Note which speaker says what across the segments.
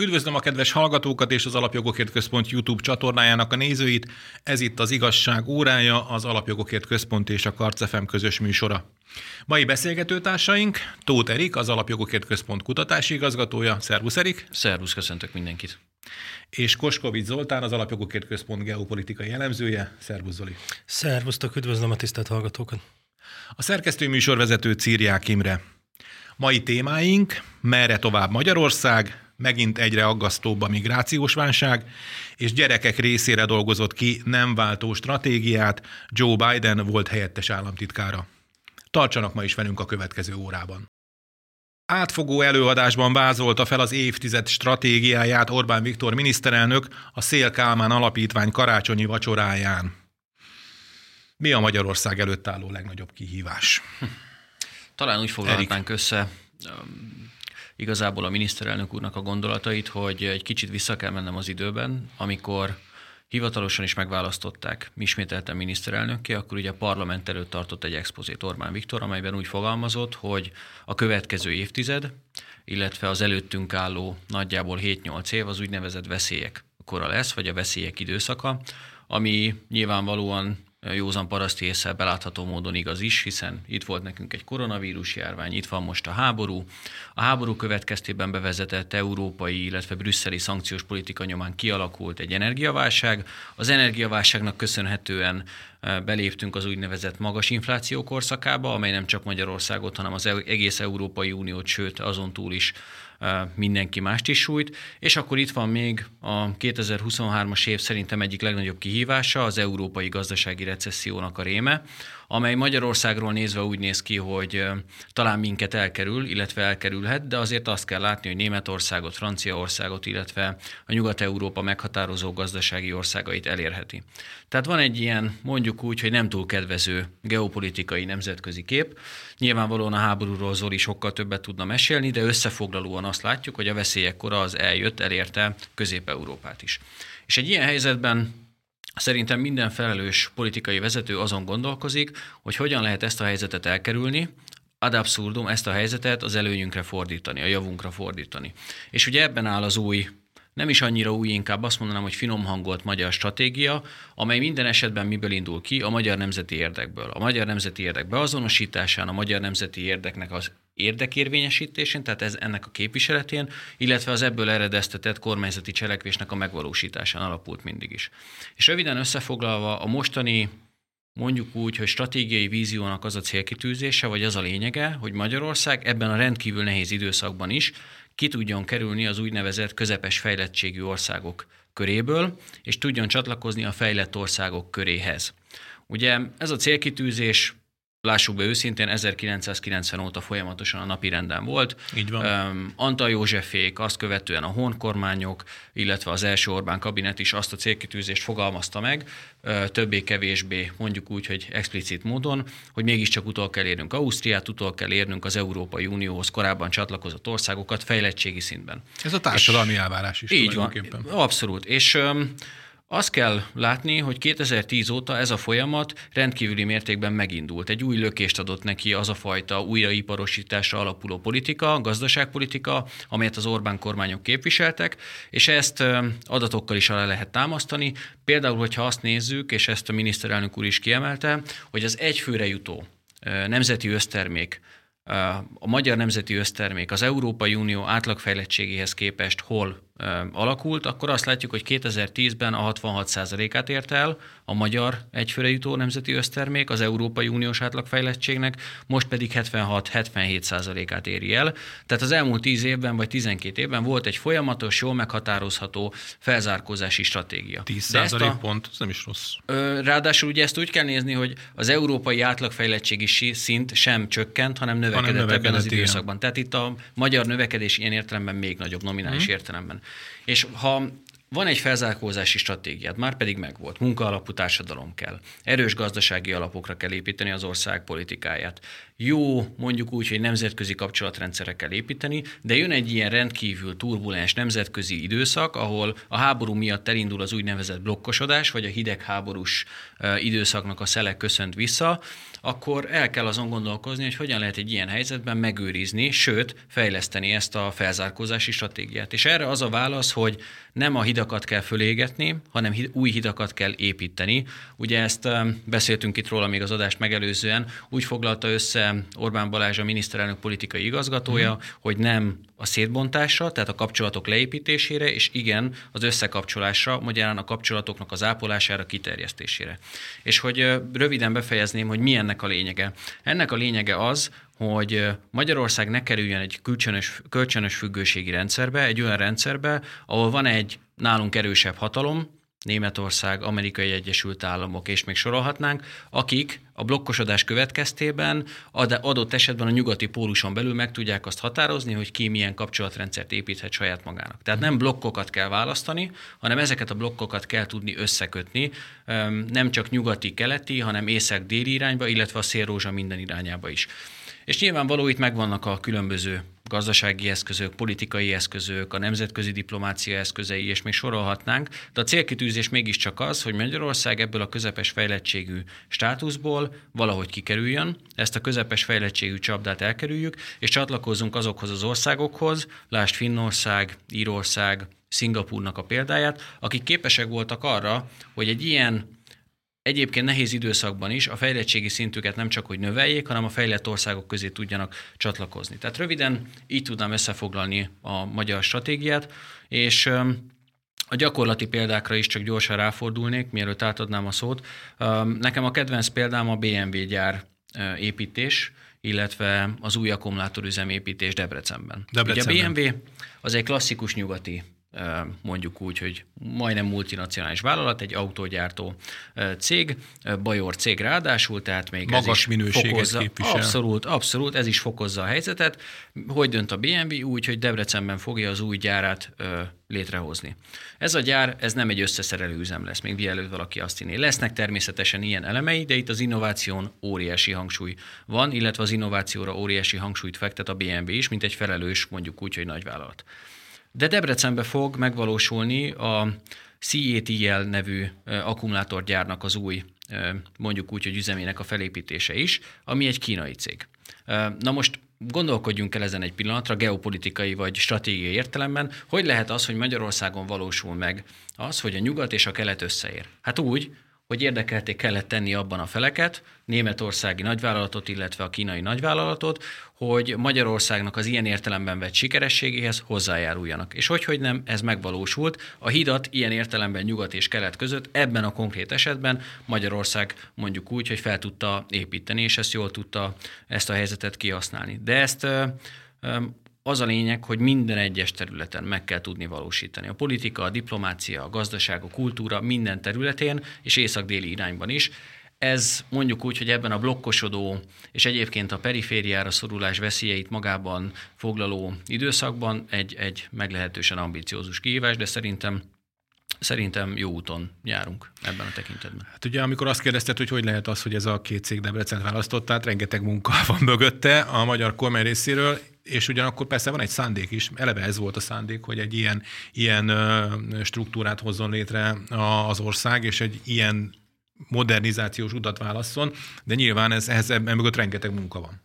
Speaker 1: Üdvözlöm a kedves hallgatókat és az Alapjogokért Központ YouTube csatornájának a nézőit. Ez itt az Igazság órája, az Alapjogokért Központ és a Karcefem közös műsora. Mai beszélgetőtársaink Tóth Erik, az Alapjogokért Központ kutatási igazgatója. Szervusz Erik!
Speaker 2: Szervusz, köszöntök mindenkit!
Speaker 1: És Koskovics Zoltán, az Alapjogokért Központ geopolitikai elemzője. Szervusz Zoli!
Speaker 3: Szervusztok, üdvözlöm a tisztelt hallgatókat!
Speaker 1: A szerkesztő műsorvezető Círiák Imre. Mai témáink, merre tovább Magyarország, megint egyre aggasztóbb a migrációs válság, és gyerekek részére dolgozott ki nem váltó stratégiát Joe Biden volt helyettes államtitkára. Tartsanak ma is velünk a következő órában. Átfogó előadásban vázolta fel az évtized stratégiáját Orbán Viktor miniszterelnök a Szél Kálmán Alapítvány karácsonyi vacsoráján. Mi a Magyarország előtt álló legnagyobb kihívás?
Speaker 2: Talán úgy foglalhatnánk össze igazából a miniszterelnök úrnak a gondolatait, hogy egy kicsit vissza kell mennem az időben, amikor hivatalosan is megválasztották ismételten miniszterelnökké, akkor ugye a parlament előtt tartott egy expozét Orbán Viktor, amelyben úgy fogalmazott, hogy a következő évtized, illetve az előttünk álló nagyjából 7-8 év az úgynevezett veszélyek kora lesz, vagy a veszélyek időszaka, ami nyilvánvalóan józan paraszti észre belátható módon igaz is, hiszen itt volt nekünk egy koronavírus járvány, itt van most a háború. A háború következtében bevezetett európai, illetve brüsszeli szankciós politika nyomán kialakult egy energiaválság. Az energiaválságnak köszönhetően e, beléptünk az úgynevezett magas infláció korszakába, amely nem csak Magyarországot, hanem az egész Európai Uniót, sőt azon túl is mindenki mást is sújt, és akkor itt van még a 2023-as év szerintem egyik legnagyobb kihívása, az európai gazdasági recessziónak a réme, amely Magyarországról nézve úgy néz ki, hogy talán minket elkerül, illetve elkerülhet, de azért azt kell látni, hogy Németországot, Franciaországot, illetve a Nyugat-Európa meghatározó gazdasági országait elérheti. Tehát van egy ilyen, mondjuk úgy, hogy nem túl kedvező geopolitikai nemzetközi kép. Nyilvánvalóan a háborúról Zoli sokkal többet tudna mesélni, de összefoglalóan azt látjuk, hogy a veszélyek kora az eljött, elérte Közép-Európát is. És egy ilyen helyzetben Szerintem minden felelős politikai vezető azon gondolkozik, hogy hogyan lehet ezt a helyzetet elkerülni, ad absurdum ezt a helyzetet az előnyünkre fordítani, a javunkra fordítani. És ugye ebben áll az új nem is annyira új, inkább azt mondanám, hogy finom hangolt magyar stratégia, amely minden esetben miből indul ki? A magyar nemzeti érdekből. A magyar nemzeti érdek beazonosításán, a magyar nemzeti érdeknek az érdekérvényesítésén, tehát ez ennek a képviseletén, illetve az ebből eredeztetett kormányzati cselekvésnek a megvalósításán alapult mindig is. És röviden összefoglalva a mostani mondjuk úgy, hogy stratégiai víziónak az a célkitűzése, vagy az a lényege, hogy Magyarország ebben a rendkívül nehéz időszakban is ki tudjon kerülni az úgynevezett közepes fejlettségű országok köréből, és tudjon csatlakozni a fejlett országok köréhez. Ugye ez a célkitűzés lássuk be őszintén, 1990 óta folyamatosan a napi renden volt.
Speaker 1: Így van.
Speaker 2: Um, Antal Józsefék, azt követően a honkormányok, illetve az első Orbán kabinet is azt a célkitűzést fogalmazta meg, többé-kevésbé mondjuk úgy, hogy explicit módon, hogy mégiscsak utol kell érnünk Ausztriát, utol kell érnünk az Európai Unióhoz korábban csatlakozott országokat fejlettségi szintben.
Speaker 1: Ez a társadalmi és elvárás is.
Speaker 2: Így van, abszolút. És um, azt kell látni, hogy 2010 óta ez a folyamat rendkívüli mértékben megindult. Egy új lökést adott neki az a fajta újraiparosításra alapuló politika, gazdaságpolitika, amelyet az Orbán kormányok képviseltek, és ezt adatokkal is alá lehet támasztani. Például, hogyha azt nézzük, és ezt a miniszterelnök úr is kiemelte, hogy az egyfőre jutó nemzeti össztermék a magyar nemzeti össztermék az Európai Unió átlagfejlettségéhez képest hol alakult, akkor azt látjuk, hogy 2010-ben a 66%-át ért el a magyar egyfőre jutó nemzeti össztermék az Európai Uniós átlagfejlettségnek, most pedig 76-77%-át éri el. Tehát az elmúlt 10 évben vagy 12 évben volt egy folyamatos, jól meghatározható felzárkózási stratégia.
Speaker 1: 10% a, pont, ez nem is rossz.
Speaker 2: Ráadásul ugye ezt úgy kell nézni, hogy az európai átlagfejlettségi szint sem csökkent, hanem növekedett, hanem növekedett ebben az időszakban. Tehát itt a magyar növekedés ilyen értelemben még nagyobb nominális hmm. értelemben. És ha van egy felzárkózási stratégiát, már pedig megvolt. Munkaalapú társadalom kell. Erős gazdasági alapokra kell építeni az ország politikáját. Jó, mondjuk úgy, hogy nemzetközi kapcsolatrendszerekkel építeni, de jön egy ilyen rendkívül turbulens nemzetközi időszak, ahol a háború miatt elindul az úgynevezett blokkosodás, vagy a hidegháborús időszaknak a szelek köszönt vissza, akkor el kell azon gondolkozni, hogy hogyan lehet egy ilyen helyzetben megőrizni, sőt, fejleszteni ezt a felzárkózási stratégiát. És erre az a válasz, hogy nem a hidakat kell fölégetni, hanem új hidakat kell építeni. Ugye ezt beszéltünk itt róla még az adást megelőzően, úgy foglalta össze Orbán Balázs a miniszterelnök politikai igazgatója, mm. hogy nem a szétbontásra, tehát a kapcsolatok leépítésére, és igen, az összekapcsolásra, magyarán a kapcsolatoknak az ápolására, kiterjesztésére. És hogy röviden befejezném, hogy mi ennek a lényege. Ennek a lényege az, hogy Magyarország ne kerüljön egy kölcsönös, kölcsönös függőségi rendszerbe, egy olyan rendszerbe, ahol van egy nálunk erősebb hatalom, Németország, Amerikai Egyesült Államok, és még sorolhatnánk, akik a blokkosodás következtében adott esetben a nyugati póluson belül meg tudják azt határozni, hogy ki milyen kapcsolatrendszert építhet saját magának. Tehát nem blokkokat kell választani, hanem ezeket a blokkokat kell tudni összekötni, nem csak nyugati-keleti, hanem észak-déli irányba, illetve a szélrózsa minden irányába is. És nyilvánvaló itt megvannak a különböző gazdasági eszközök, politikai eszközök, a nemzetközi diplomácia eszközei, és még sorolhatnánk, de a célkitűzés mégiscsak az, hogy Magyarország ebből a közepes fejlettségű státuszból valahogy kikerüljön, ezt a közepes fejlettségű csapdát elkerüljük, és csatlakozzunk azokhoz az országokhoz, lásd Finnország, Írország, Szingapúrnak a példáját, akik képesek voltak arra, hogy egy ilyen egyébként nehéz időszakban is a fejlettségi szintüket nem csak hogy növeljék, hanem a fejlett országok közé tudjanak csatlakozni. Tehát röviden így tudnám összefoglalni a magyar stratégiát, és a gyakorlati példákra is csak gyorsan ráfordulnék, mielőtt átadnám a szót. Nekem a kedvenc példám a BMW gyár építés, illetve az új akkumulátorüzem építés Debrecenben. Debrecenben. Ugye a BMW az egy klasszikus nyugati mondjuk úgy, hogy majdnem multinacionális vállalat, egy autógyártó cég, Bajor cég ráadásul, tehát még
Speaker 1: Magas ez is fokozza, képvisel.
Speaker 2: Abszolút, abszolút, ez is fokozza a helyzetet. Hogy dönt a BMW? Úgy, hogy Debrecenben fogja az új gyárát létrehozni. Ez a gyár, ez nem egy összeszerelő üzem lesz, még mielőtt valaki azt hinné. Lesznek természetesen ilyen elemei, de itt az innováción óriási hangsúly van, illetve az innovációra óriási hangsúlyt fektet a BMW is, mint egy felelős, mondjuk úgy, hogy nagyvállalat. De Debrecenbe fog megvalósulni a CATL nevű akkumulátorgyárnak az új, mondjuk úgy, hogy üzemének a felépítése is, ami egy kínai cég. Na most gondolkodjunk el ezen egy pillanatra, geopolitikai vagy stratégiai értelemben, hogy lehet az, hogy Magyarországon valósul meg az, hogy a nyugat és a kelet összeér. Hát úgy, hogy érdekelték kellett tenni abban a feleket, németországi nagyvállalatot, illetve a kínai nagyvállalatot, hogy Magyarországnak az ilyen értelemben vett sikerességéhez hozzájáruljanak. És hogy, hogy nem, ez megvalósult. A hidat ilyen értelemben nyugat és kelet között ebben a konkrét esetben Magyarország mondjuk úgy, hogy fel tudta építeni, és ezt jól tudta ezt a helyzetet kihasználni. De ezt az a lényeg, hogy minden egyes területen meg kell tudni valósítani. A politika, a diplomácia, a gazdaság, a kultúra minden területén, és észak-déli irányban is. Ez mondjuk úgy, hogy ebben a blokkosodó és egyébként a perifériára szorulás veszélyeit magában foglaló időszakban egy, egy meglehetősen ambiciózus kihívás, de szerintem Szerintem jó úton járunk ebben a tekintetben.
Speaker 1: Hát ugye, amikor azt kérdezted, hogy hogy lehet az, hogy ez a két cég Debrecen választott, tehát rengeteg munka van mögötte a magyar kormány részéről, és ugyanakkor persze van egy szándék is, eleve ez volt a szándék, hogy egy ilyen, ilyen struktúrát hozzon létre az ország, és egy ilyen modernizációs utat válasszon, de nyilván ez, ehhez mögött rengeteg munka van.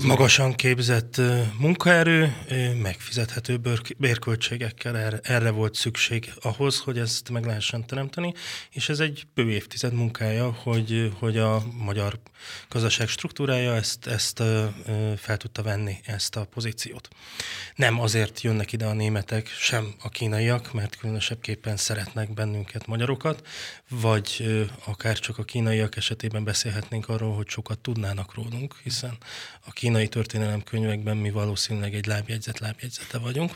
Speaker 3: Magasan képzett munkaerő, megfizethető bérköltségekkel erre, erre volt szükség ahhoz, hogy ezt meg lehessen teremteni, és ez egy bő évtized munkája, hogy, hogy a magyar gazdaság struktúrája ezt, ezt fel tudta venni, ezt a pozíciót. Nem azért jönnek ide a németek, sem a kínaiak, mert különösebbképpen szeretnek bennünket magyarokat, vagy akár csak a kínaiak esetében beszélhetnénk arról, hogy sokat tudnának rólunk, hiszen a kínai történelemkönyvekben mi valószínűleg egy lábjegyzet lábjegyzete vagyunk.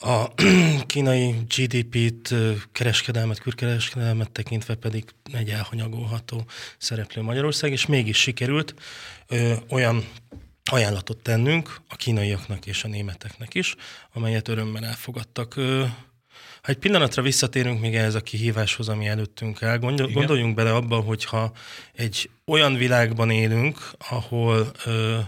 Speaker 3: A kínai GDP-t, kereskedelmet, külkereskedelmet tekintve pedig egy elhanyagolható szereplő Magyarország, és mégis sikerült ö, olyan ajánlatot tennünk a kínaiaknak és a németeknek is, amelyet örömmel elfogadtak. Ö, Ha egy pillanatra visszatérünk még ehhez a kihíváshoz, ami előttünk áll, gondol, gondoljunk bele abba, hogyha egy olyan világban élünk, ahol ö,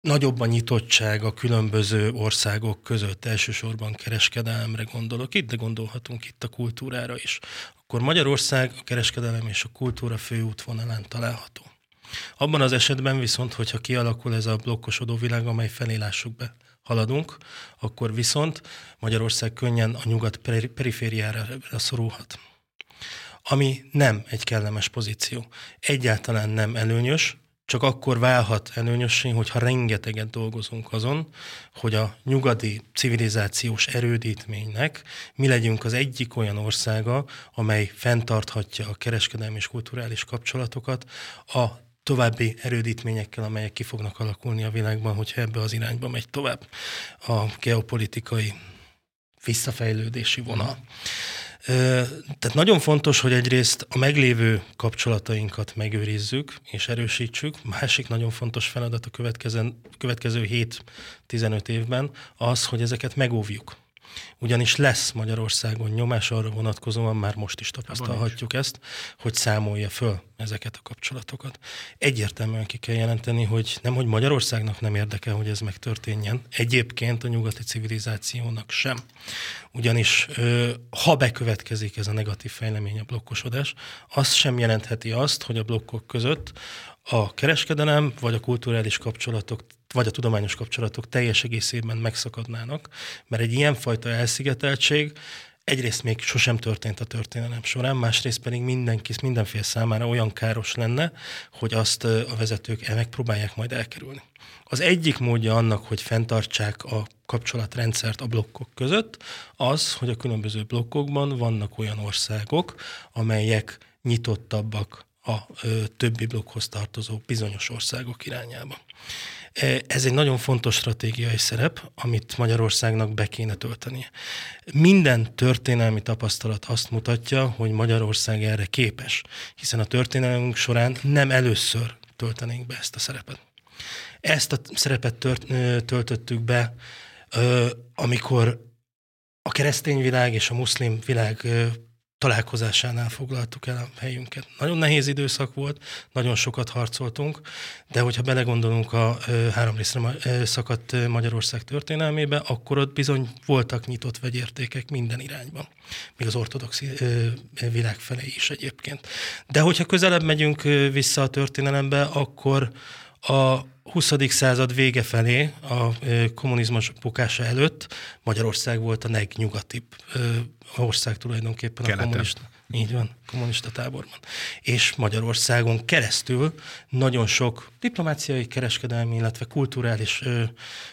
Speaker 3: nagyobb a nyitottság a különböző országok között, elsősorban kereskedelemre gondolok itt, de gondolhatunk itt a kultúrára is. Akkor Magyarország a kereskedelem és a kultúra főútvonalán található. Abban az esetben viszont, hogyha kialakul ez a blokkosodó világ, amely felé lássuk be, haladunk, akkor viszont Magyarország könnyen a nyugat perifériára szorulhat. Ami nem egy kellemes pozíció. Egyáltalán nem előnyös, csak akkor válhat előnyössé, hogyha rengeteget dolgozunk azon, hogy a nyugati civilizációs erődítménynek mi legyünk az egyik olyan országa, amely fenntarthatja a kereskedelmi és kulturális kapcsolatokat a további erődítményekkel, amelyek ki fognak alakulni a világban, hogyha ebbe az irányba megy tovább a geopolitikai visszafejlődési vonal. Tehát nagyon fontos, hogy egyrészt a meglévő kapcsolatainkat megőrizzük és erősítsük. Másik nagyon fontos feladat a következő, következő 7-15 évben az, hogy ezeket megóvjuk ugyanis lesz Magyarországon nyomás arra vonatkozóan, már most is tapasztalhatjuk ezt, hogy számolja föl ezeket a kapcsolatokat. Egyértelműen ki kell jelenteni, hogy nem, hogy Magyarországnak nem érdeke, hogy ez megtörténjen, egyébként a nyugati civilizációnak sem. Ugyanis ha bekövetkezik ez a negatív fejlemény, a blokkosodás, az sem jelentheti azt, hogy a blokkok között a kereskedelem vagy a kulturális kapcsolatok vagy a tudományos kapcsolatok teljes egészében megszakadnának, mert egy ilyenfajta elszigeteltség egyrészt még sosem történt a történelem során, másrészt pedig mindenki, mindenféle számára olyan káros lenne, hogy azt a vezetők megpróbálják majd elkerülni. Az egyik módja annak, hogy fenntartsák a kapcsolatrendszert a blokkok között, az, hogy a különböző blokkokban vannak olyan országok, amelyek nyitottabbak a többi blokkhoz tartozó bizonyos országok irányába. Ez egy nagyon fontos stratégiai szerep, amit Magyarországnak be kéne töltenie. Minden történelmi tapasztalat azt mutatja, hogy Magyarország erre képes, hiszen a történelmünk során nem először töltenénk be ezt a szerepet. Ezt a szerepet tört, töltöttük be, amikor a keresztény világ és a muszlim világ találkozásánál foglaltuk el a helyünket. Nagyon nehéz időszak volt, nagyon sokat harcoltunk, de hogyha belegondolunk a három részre szakadt Magyarország történelmébe, akkor ott bizony voltak nyitott vegyértékek minden irányban, még az ortodox világ felé is egyébként. De hogyha közelebb megyünk vissza a történelembe, akkor a 20. század vége felé, a kommunizmus bukása előtt Magyarország volt a legnyugatibb ország tulajdonképpen Keleten. a kommunista. Így van, kommunista táborban. És Magyarországon keresztül nagyon sok diplomáciai, kereskedelmi, illetve kulturális ö,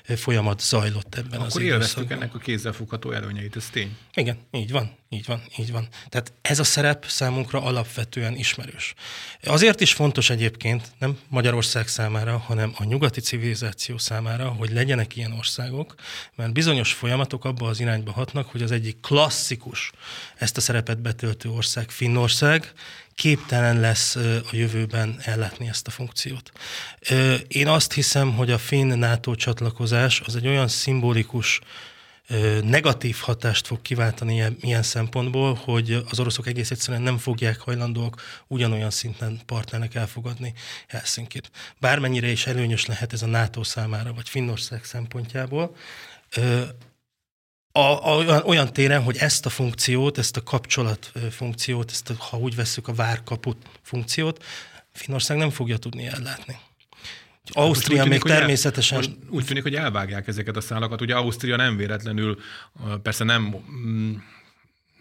Speaker 3: ö, folyamat zajlott ebben
Speaker 1: Akkor az Akkor élveztük ennek a kézzelfogható előnyeit, ez tény.
Speaker 3: Igen, így van, így van, így van. Tehát ez a szerep számunkra alapvetően ismerős. Azért is fontos egyébként, nem Magyarország számára, hanem a nyugati civilizáció számára, hogy legyenek ilyen országok, mert bizonyos folyamatok abba az irányba hatnak, hogy az egyik klasszikus ezt a szerepet betöltő ország, Finnország, képtelen lesz a jövőben ellátni ezt a funkciót. Én azt hiszem, hogy a finn NATO csatlakozás az egy olyan szimbolikus negatív hatást fog kiváltani ilyen, ilyen szempontból, hogy az oroszok egész egyszerűen nem fogják hajlandóak ugyanolyan szinten partnernek elfogadni Helsinkit. Bármennyire is előnyös lehet ez a NATO számára, vagy Finnország szempontjából, a, a, olyan, téren, hogy ezt a funkciót, ezt a kapcsolat funkciót, ezt a, ha úgy veszük a várkaput funkciót, Finnország nem fogja tudni ellátni. Hát Ausztria tűnik, még természetesen... El,
Speaker 1: most úgy tűnik, hogy elvágják ezeket a szálakat. Ugye Ausztria nem véletlenül, persze nem mm,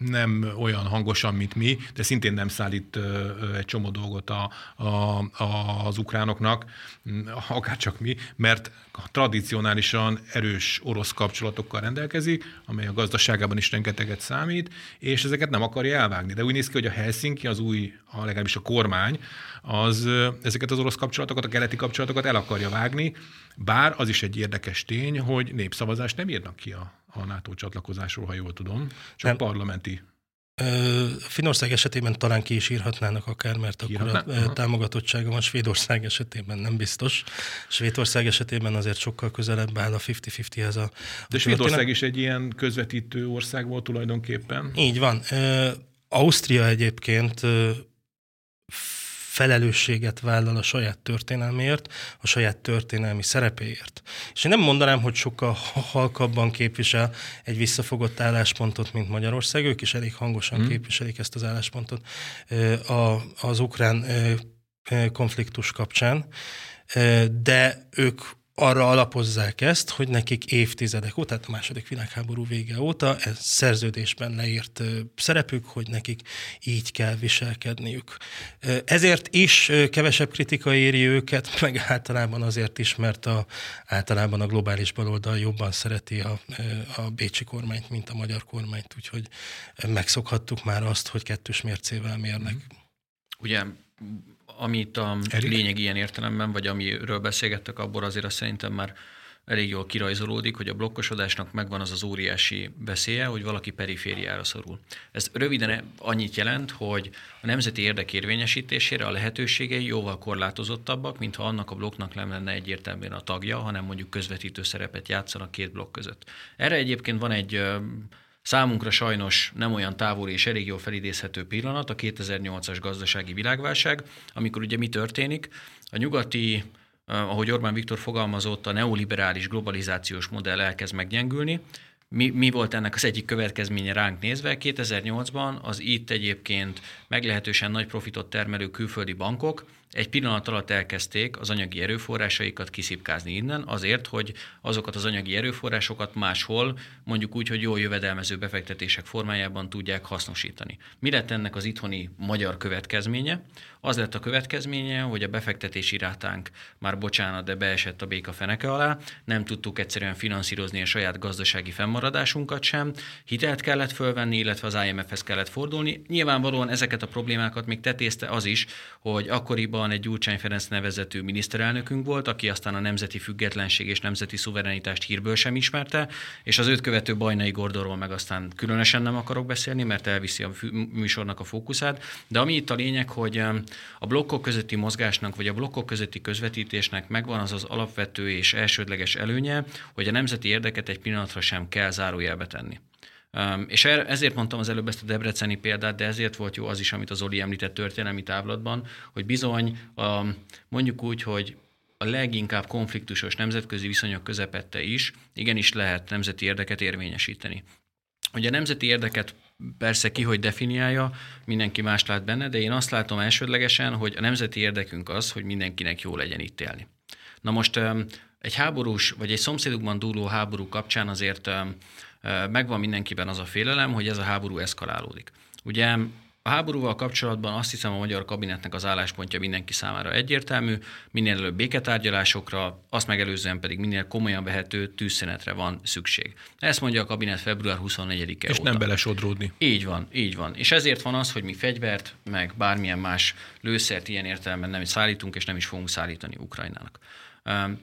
Speaker 1: nem olyan hangosan, mint mi, de szintén nem szállít egy csomó dolgot a, a, a, az ukránoknak, akár csak mi, mert tradicionálisan erős orosz kapcsolatokkal rendelkezik, amely a gazdaságában is rengeteget számít, és ezeket nem akarja elvágni. De úgy néz ki, hogy a Helsinki, az új, a legalábbis a kormány, az ezeket az orosz kapcsolatokat, a keleti kapcsolatokat el akarja vágni, bár az is egy érdekes tény, hogy népszavazást nem írnak ki a a NATO csatlakozásról, ha jól tudom, csak nem. parlamenti
Speaker 3: Finország esetében talán ki is írhatnának akár, mert akkor a támogatottsága van, Svédország esetében nem biztos. Svédország esetében azért sokkal közelebb áll a 50-50-hez a
Speaker 1: De Svédország is egy ilyen közvetítő ország volt tulajdonképpen?
Speaker 3: Így van. Ausztria egyébként felelősséget vállal a saját történelméért, a saját történelmi szerepéért. És én nem mondanám, hogy sokkal halkabban képvisel egy visszafogott álláspontot, mint Magyarország, ők is elég hangosan hmm. képviselik ezt az álláspontot az ukrán konfliktus kapcsán, de ők arra alapozzák ezt, hogy nekik évtizedek óta, tehát a második világháború vége óta ez szerződésben leírt szerepük, hogy nekik így kell viselkedniük. Ezért is kevesebb kritika éri őket, meg általában azért is, mert a, általában a globális baloldal jobban szereti a, a bécsi kormányt, mint a magyar kormányt, úgyhogy megszokhattuk már azt, hogy kettős mércével mérnek.
Speaker 2: Ugye amit a Erik? lényeg ilyen értelemben, vagy amiről beszélgettek, abból azért azt szerintem már elég jól kirajzolódik, hogy a blokkosodásnak megvan az az óriási veszélye, hogy valaki perifériára szorul. Ez röviden annyit jelent, hogy a nemzeti érdek érvényesítésére a lehetőségei jóval korlátozottabbak, mintha annak a blokknak nem lenne egyértelműen a tagja, hanem mondjuk közvetítő szerepet játszanak két blokk között. Erre egyébként van egy Számunkra sajnos nem olyan távoli és elég jól felidézhető pillanat a 2008-as gazdasági világválság, amikor ugye mi történik? A nyugati, ahogy Orbán Viktor fogalmazott, a neoliberális globalizációs modell elkezd meggyengülni, mi, mi volt ennek az egyik következménye ránk nézve? 2008-ban az itt egyébként meglehetősen nagy profitot termelő külföldi bankok egy pillanat alatt elkezdték az anyagi erőforrásaikat kiszipkázni innen, azért, hogy azokat az anyagi erőforrásokat máshol, mondjuk úgy, hogy jó jövedelmező befektetések formájában tudják hasznosítani. Mi lett ennek az itthoni magyar következménye? Az lett a következménye, hogy a befektetési rátánk már bocsánat, de beesett a béka feneke alá, nem tudtuk egyszerűen finanszírozni a saját gazdasági fennmaradásunkat sem, hitelt kellett fölvenni, illetve az IMF-hez kellett fordulni. Nyilvánvalóan ezeket a problémákat még tetézte az is, hogy akkoriban egy Gyurcsány Ferenc nevezetű miniszterelnökünk volt, aki aztán a nemzeti függetlenség és nemzeti szuverenitást hírből sem ismerte, és az őt követő Bajnai Gordorról meg aztán különösen nem akarok beszélni, mert elviszi a műsornak a fókuszát. De ami itt a lényeg, hogy a blokkok közötti mozgásnak, vagy a blokkok közötti közvetítésnek megvan az az alapvető és elsődleges előnye, hogy a nemzeti érdeket egy pillanatra sem kell zárójelbe tenni. És er, ezért mondtam az előbb ezt a debreceni példát, de ezért volt jó az is, amit az Oli említett történelmi távlatban, hogy bizony mondjuk úgy, hogy a leginkább konfliktusos nemzetközi viszonyok közepette is igenis lehet nemzeti érdeket érvényesíteni. Ugye a nemzeti érdeket persze ki, hogy definiálja, mindenki más lát benne, de én azt látom elsődlegesen, hogy a nemzeti érdekünk az, hogy mindenkinek jó legyen itt élni. Na most egy háborús, vagy egy szomszédukban dúló háború kapcsán azért megvan mindenkiben az a félelem, hogy ez a háború eszkalálódik. Ugye a háborúval kapcsolatban azt hiszem a magyar kabinetnek az álláspontja mindenki számára egyértelmű, minél előbb béketárgyalásokra, azt megelőzően pedig minél komolyan vehető tűzszenetre van szükség. Ezt mondja a kabinet február 24-e
Speaker 1: És óta. nem belesodródni.
Speaker 2: Így van, így van. És ezért van az, hogy mi fegyvert, meg bármilyen más lőszert ilyen értelemben nem szállítunk, és nem is fogunk szállítani Ukrajnának.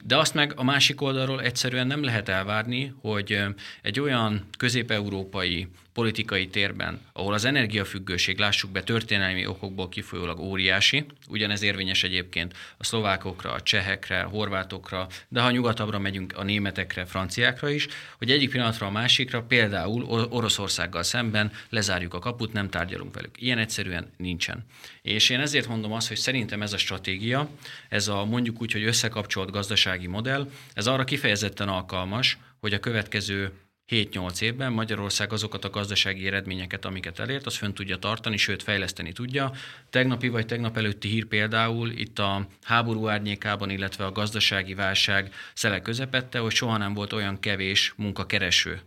Speaker 2: De azt meg a másik oldalról egyszerűen nem lehet elvárni, hogy egy olyan közép-európai politikai térben, ahol az energiafüggőség, lássuk be, történelmi okokból kifolyólag óriási, ugyanez érvényes egyébként a szlovákokra, a csehekre, a horvátokra, de ha nyugatabbra megyünk a németekre, franciákra is, hogy egyik pillanatra a másikra, például Oroszországgal szemben lezárjuk a kaput, nem tárgyalunk velük. Ilyen egyszerűen nincsen. És én ezért mondom azt, hogy szerintem ez a stratégia, ez a mondjuk úgy, hogy összekapcsolt gazdasági modell, ez arra kifejezetten alkalmas, hogy a következő 7-8 évben Magyarország azokat a gazdasági eredményeket, amiket elért, az fönn tudja tartani, sőt fejleszteni tudja. Tegnapi vagy tegnap előtti hír például itt a háború árnyékában, illetve a gazdasági válság szele közepette, hogy soha nem volt olyan kevés munkakereső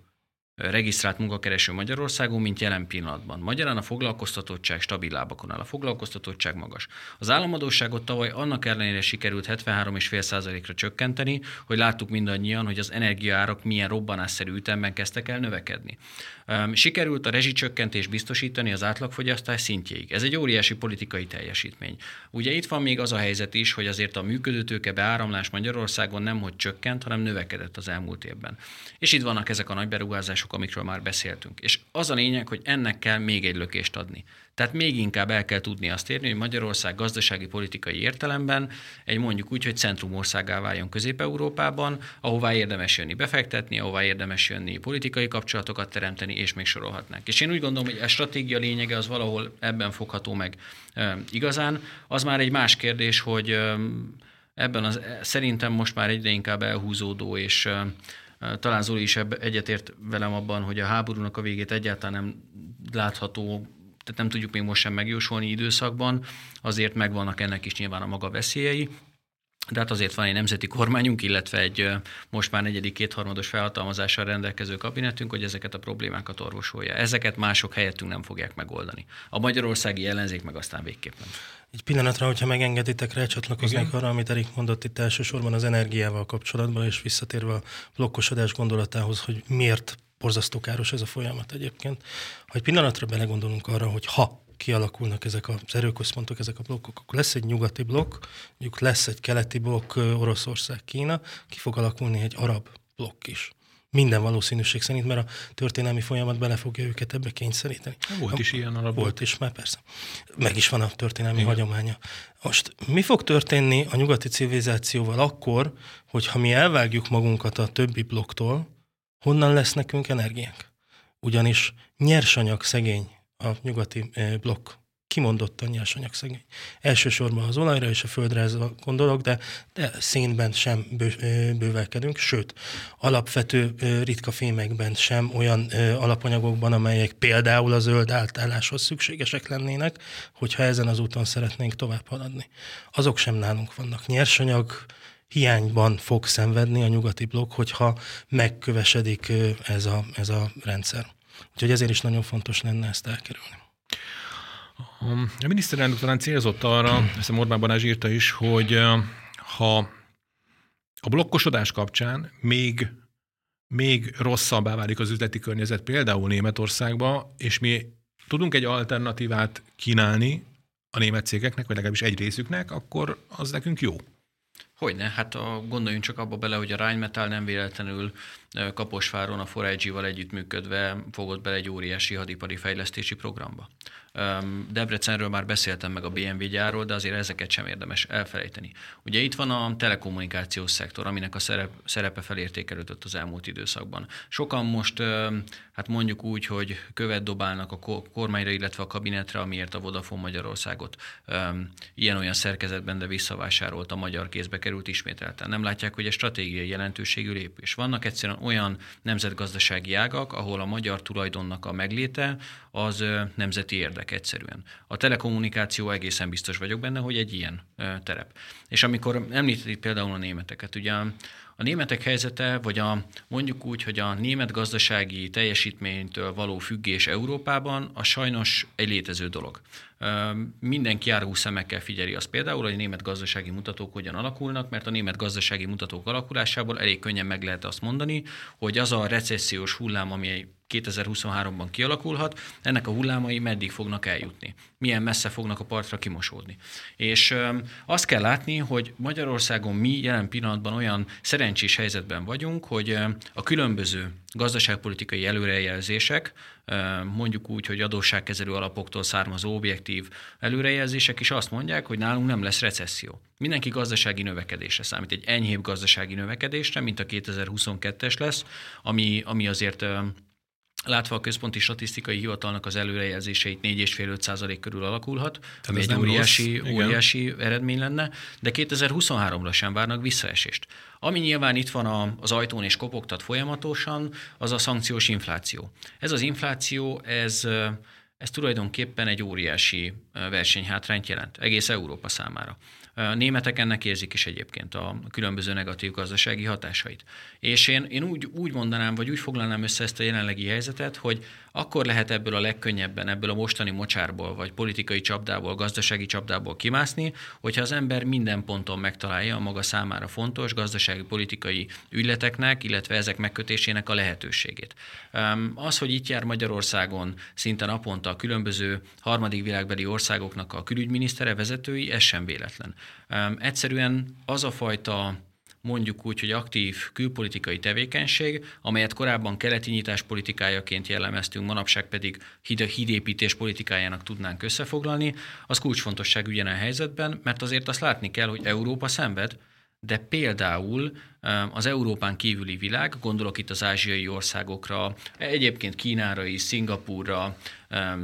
Speaker 2: regisztrált munkakereső Magyarországon, mint jelen pillanatban. Magyarán a foglalkoztatottság stabil lábakon áll, a foglalkoztatottság magas. Az államadóságot tavaly annak ellenére sikerült 73,5%-ra csökkenteni, hogy láttuk mindannyian, hogy az energiaárak milyen robbanásszerű ütemben kezdtek el növekedni. Sikerült a rezsicsökkentés biztosítani az átlagfogyasztás szintjéig. Ez egy óriási politikai teljesítmény. Ugye itt van még az a helyzet is, hogy azért a működőtőke beáramlás Magyarországon nem hogy csökkent, hanem növekedett az elmúlt évben. És itt vannak ezek a nagy beruházások, amikről már beszéltünk. És az a lényeg, hogy ennek kell még egy lökést adni. Tehát még inkább el kell tudni azt érni, hogy Magyarország gazdasági politikai értelemben egy mondjuk úgy, hogy centrumországá váljon Közép-Európában, ahová érdemes jönni befektetni, ahová érdemes jönni politikai kapcsolatokat teremteni, és még sorolhatnánk. És én úgy gondolom, hogy a stratégia lényege az valahol ebben fogható meg e, igazán. Az már egy más kérdés, hogy e, ebben az szerintem most már egyre inkább elhúzódó és e, talán Zoli is egyetért velem abban, hogy a háborúnak a végét egyáltalán nem látható tehát nem tudjuk még most sem megjósolni időszakban, azért megvannak ennek is nyilván a maga veszélyei, de hát azért van egy nemzeti kormányunk, illetve egy most már negyedik kétharmados felhatalmazással rendelkező kabinetünk, hogy ezeket a problémákat orvosolja. Ezeket mások helyettünk nem fogják megoldani. A magyarországi ellenzék meg aztán végképp nem.
Speaker 3: Egy pillanatra, hogyha megengeditek, rácsatlakoznék arra, amit Erik mondott itt elsősorban az energiával kapcsolatban, és visszatérve a blokkosodás gondolatához, hogy miért borzasztó káros ez a folyamat egyébként. Ha egy pillanatra belegondolunk arra, hogy ha kialakulnak ezek az erőközpontok, ezek a blokkok, akkor lesz egy nyugati blokk, mondjuk lesz egy keleti blokk, Oroszország, Kína, ki fog alakulni egy arab blokk is. Minden valószínűség szerint, mert a történelmi folyamat bele fogja őket ebbe kényszeríteni.
Speaker 1: Volt is ilyen arab
Speaker 3: Volt is, már persze. Meg is van a történelmi Igen. hagyománya. Most mi fog történni a nyugati civilizációval akkor, hogyha mi elvágjuk magunkat a többi blokktól, Honnan lesz nekünk energiánk? Ugyanis nyersanyag szegény a nyugati blokk kimondottan nyersanyag szegény. Elsősorban az olajra és a földre ez a gondolok, de, de szénben sem bő, bővelkedünk, sőt, alapvető ritka fémekben sem olyan alapanyagokban, amelyek például a zöld átálláshoz szükségesek lennének, hogyha ezen az úton szeretnénk tovább haladni. Azok sem nálunk vannak. Nyersanyag, hiányban fog szenvedni a nyugati blokk, hogyha megkövesedik ez a, ez a rendszer. Úgyhogy ezért is nagyon fontos lenne ezt elkerülni.
Speaker 1: A miniszterelnök talán célzott arra, ezt a Orbán Balázs írta is, hogy ha a blokkosodás kapcsán még, még rosszabbá válik az üzleti környezet, például Németországba, és mi tudunk egy alternatívát kínálni a német cégeknek, vagy legalábbis egy részüknek, akkor az nekünk jó.
Speaker 2: Hogyne, hát a, gondoljunk csak abba bele, hogy a Rheinmetall nem véletlenül Kaposváron a 4 együttműködve fogott bele egy óriási hadipari fejlesztési programba. Debrecenről már beszéltem meg a BMW gyárról, de azért ezeket sem érdemes elfelejteni. Ugye itt van a telekommunikációs szektor, aminek a szerep, szerepe felértékelődött az elmúlt időszakban. Sokan most, hát mondjuk úgy, hogy követ dobálnak a kormányra, illetve a kabinetre, amiért a Vodafone Magyarországot ilyen-olyan szerkezetben, de visszavásárolt a magyar kézbe került ismételten. Nem látják, hogy a stratégiai jelentőségű lépés. Vannak egyszerűen olyan nemzetgazdasági ágak, ahol a magyar tulajdonnak a megléte az nemzeti érdek egyszerűen. A telekommunikáció egészen biztos vagyok benne, hogy egy ilyen terep. És amikor említettük például a németeket, ugye a németek helyzete, vagy a, mondjuk úgy, hogy a német gazdasági teljesítménytől való függés Európában, a sajnos egy létező dolog. Mindenki járó szemekkel figyeli azt például, hogy a német gazdasági mutatók hogyan alakulnak, mert a német gazdasági mutatók alakulásából elég könnyen meg lehet azt mondani, hogy az a recessziós hullám, ami 2023-ban kialakulhat, ennek a hullámai meddig fognak eljutni, milyen messze fognak a partra kimosódni. És azt kell látni, hogy Magyarországon mi jelen pillanatban olyan szerencsés helyzetben vagyunk, hogy a különböző gazdaságpolitikai előrejelzések, mondjuk úgy, hogy adósságkezelő alapoktól származó objektív előrejelzések is azt mondják, hogy nálunk nem lesz recesszió. Mindenki gazdasági növekedésre számít, egy enyhébb gazdasági növekedésre, mint a 2022-es lesz, ami, ami azért Látva a Központi Statisztikai Hivatalnak az előrejelzéseit 4,5-5 százalék körül alakulhat, Tehát ami egy óriási, óriási eredmény lenne, de 2023-ra sem várnak visszaesést. Ami nyilván itt van az ajtón és kopogtat folyamatosan, az a szankciós infláció. Ez az infláció, ez, ez tulajdonképpen egy óriási versenyhátrányt jelent egész Európa számára. Németek ennek érzik is egyébként a különböző negatív gazdasági hatásait. És én, én úgy, úgy mondanám, vagy úgy foglalnám össze ezt a jelenlegi helyzetet, hogy akkor lehet ebből a legkönnyebben, ebből a mostani mocsárból, vagy politikai csapdából, gazdasági csapdából kimászni, hogyha az ember minden ponton megtalálja a maga számára fontos gazdasági politikai ügyleteknek, illetve ezek megkötésének a lehetőségét. Az, hogy itt jár Magyarországon szinte naponta a különböző harmadik világbeli országoknak a külügyminisztere, vezetői, ez sem véletlen. Egyszerűen az a fajta mondjuk úgy, hogy aktív külpolitikai tevékenység, amelyet korábban keleti nyitás politikájaként jellemeztünk, manapság pedig híd, hídépítés politikájának tudnánk összefoglalni, az kulcsfontosságú a helyzetben, mert azért azt látni kell, hogy Európa szenved, de például az Európán kívüli világ, gondolok itt az ázsiai országokra, egyébként Kínára is, Szingapúrra,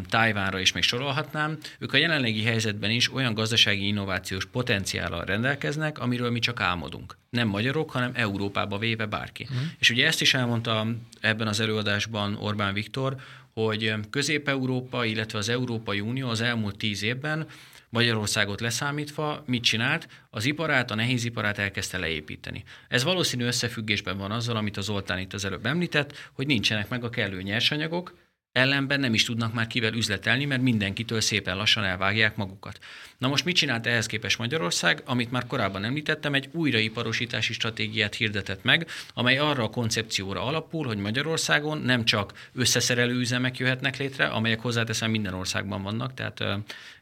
Speaker 2: Tájvánra is még sorolhatnám, ők a jelenlegi helyzetben is olyan gazdasági innovációs potenciállal rendelkeznek, amiről mi csak álmodunk. Nem magyarok, hanem Európába véve bárki. Mm. És ugye ezt is elmondta ebben az előadásban Orbán Viktor, hogy Közép-Európa, illetve az Európai Unió az elmúlt tíz évben Magyarországot leszámítva mit csinált? Az iparát, a nehéziparát elkezdte leépíteni. Ez valószínű összefüggésben van azzal, amit az Zoltán itt az előbb említett, hogy nincsenek meg a kellő nyersanyagok, ellenben nem is tudnak már kivel üzletelni, mert mindenkitől szépen lassan elvágják magukat. Na most mit csinált ehhez képest Magyarország? Amit már korábban említettem, egy újraiparosítási stratégiát hirdetett meg, amely arra a koncepcióra alapul, hogy Magyarországon nem csak összeszerelő üzemek jöhetnek létre, amelyek hozzáteszem minden országban vannak, tehát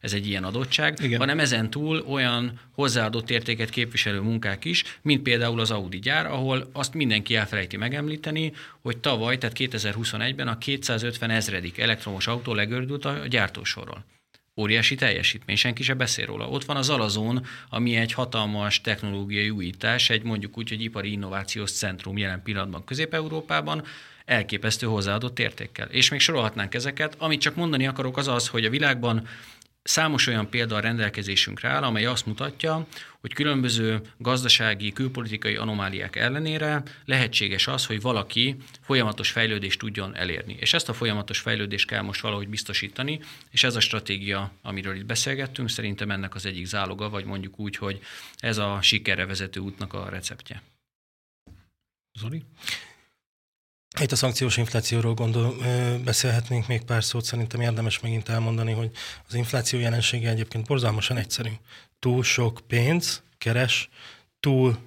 Speaker 2: ez egy ilyen adottság, Igen. hanem ezen túl olyan hozzáadott értéket képviselő munkák is, mint például az Audi gyár, ahol azt mindenki elfelejti megemlíteni, hogy tavaly, tehát 2021-ben a 250 ezredik elektromos autó legördült a gyártósorról. Óriási teljesítmény, senki se beszél róla. Ott van az Alazon, ami egy hatalmas technológiai újítás, egy mondjuk úgy, hogy ipari innovációs centrum jelen pillanatban Közép-Európában, elképesztő hozzáadott értékkel. És még sorolhatnánk ezeket. Amit csak mondani akarok az az, hogy a világban Számos olyan példa a rendelkezésünkre áll, amely azt mutatja, hogy különböző gazdasági, külpolitikai anomáliák ellenére lehetséges az, hogy valaki folyamatos fejlődést tudjon elérni. És ezt a folyamatos fejlődést kell most valahogy biztosítani, és ez a stratégia, amiről itt beszélgettünk, szerintem ennek az egyik záloga, vagy mondjuk úgy, hogy ez a sikerre vezető útnak a receptje.
Speaker 1: Zoli?
Speaker 3: Itt a szankciós inflációról gondol, beszélhetnénk még pár szót, szerintem érdemes megint elmondani, hogy az infláció jelensége egyébként borzalmasan egyszerű. Túl sok pénz keres túl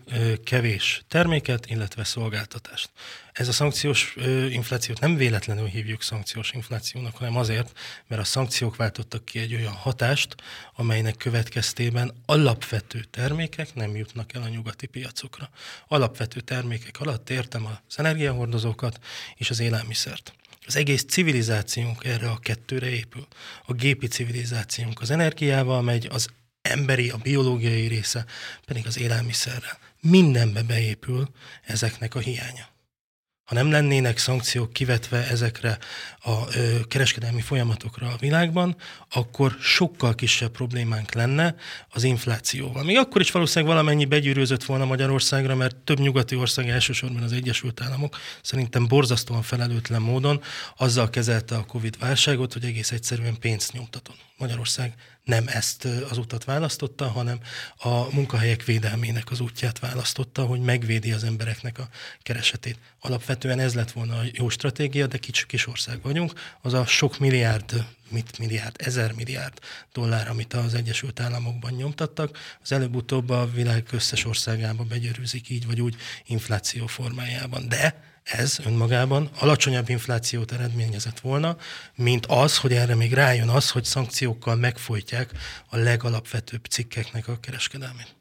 Speaker 3: kevés terméket, illetve szolgáltatást. Ez a szankciós inflációt nem véletlenül hívjuk szankciós inflációnak, hanem azért, mert a szankciók váltottak ki egy olyan hatást, amelynek következtében alapvető termékek nem jutnak el a nyugati piacokra. Alapvető termékek alatt értem az energiahordozókat és az élelmiszert. Az egész civilizációnk erre a kettőre épül. A gépi civilizációnk az energiával megy, az emberi, a biológiai része pedig az élelmiszerrel. Mindenbe beépül ezeknek a hiánya. Ha nem lennének szankciók kivetve ezekre a ö, kereskedelmi folyamatokra a világban, akkor sokkal kisebb problémánk lenne az inflációval. Még akkor is valószínűleg valamennyi begyűrűzött volna Magyarországra, mert több nyugati ország, elsősorban az Egyesült Államok szerintem borzasztóan felelőtlen módon azzal kezelte a Covid válságot, hogy egész egyszerűen pénzt nyomtatott. Magyarország nem ezt az utat választotta, hanem a munkahelyek védelmének az útját választotta, hogy megvédi az embereknek a keresetét. Alapvetően ez lett volna a jó stratégia, de kicsi kis ország vagyunk. Az a sok milliárd, mit milliárd, ezer milliárd dollár, amit az Egyesült Államokban nyomtattak, az előbb-utóbb a világ összes országába begyörűzik így vagy úgy infláció formájában. De ez önmagában alacsonyabb inflációt eredményezett volna, mint az, hogy erre még rájön az, hogy szankciókkal megfojtják a legalapvetőbb cikkeknek a kereskedelmét.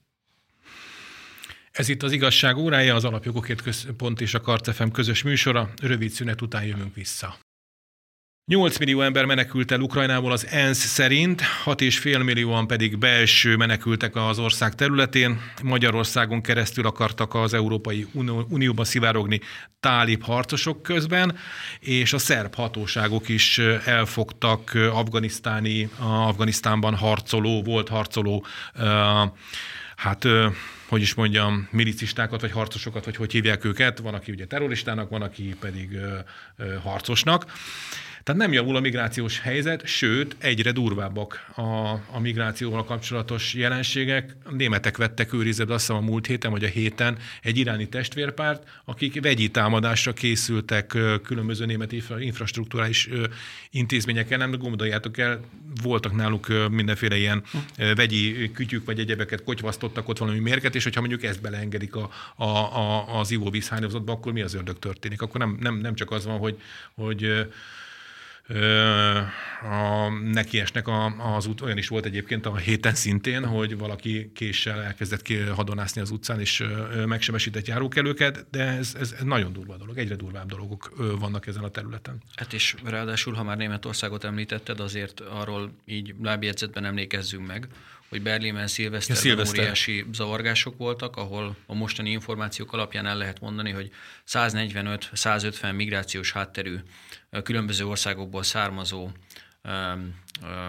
Speaker 1: Ez itt az igazság órája, az Alapjogokért Központ és a Karcefem közös műsora. Rövid szünet után jövünk vissza. 8 millió ember menekült el Ukrajnából az ENSZ szerint, 6,5 millióan pedig belső menekültek az ország területén. Magyarországon keresztül akartak az Európai Unióba szivárogni tálib harcosok közben, és a szerb hatóságok is elfogtak afganisztáni, Afganisztánban harcoló, volt harcoló, hát hogy is mondjam, milicistákat, vagy harcosokat, vagy hogy hívják őket. Van, aki ugye terroristának, van, aki pedig harcosnak. Tehát nem javul a migrációs helyzet, sőt, egyre durvábbak a, a migrációval kapcsolatos jelenségek. A németek vettek őrizetbe azt hiszem a múlt héten, vagy a héten egy iráni testvérpárt, akik vegyi támadásra készültek különböző német infrastruktúrális intézményeken. Nem gondoljátok el, voltak náluk mindenféle ilyen vegyi kütyük, vagy egyebeket kotyvasztottak ott valami mérget, és hogyha mondjuk ezt beleengedik a, a, a, az ivóvízhálózatba, akkor mi az ördög történik? Akkor nem, nem, nem csak az van, hogy, hogy a, nekiesnek a, az út, olyan is volt egyébként a héten szintén, hogy valaki késsel elkezdett ki hadonászni az utcán, és megsebesített járókelőket, de ez, ez, ez nagyon durva dolog, egyre durvább dolgok vannak ezen a területen.
Speaker 2: Hát és ráadásul, ha már Németországot említetted, azért arról így lábjegyzetben emlékezzünk meg, hogy Berlinben szilveszterben ja, óriási zavargások voltak, ahol a mostani információk alapján el lehet mondani, hogy 145-150 migrációs hátterű különböző országokból származó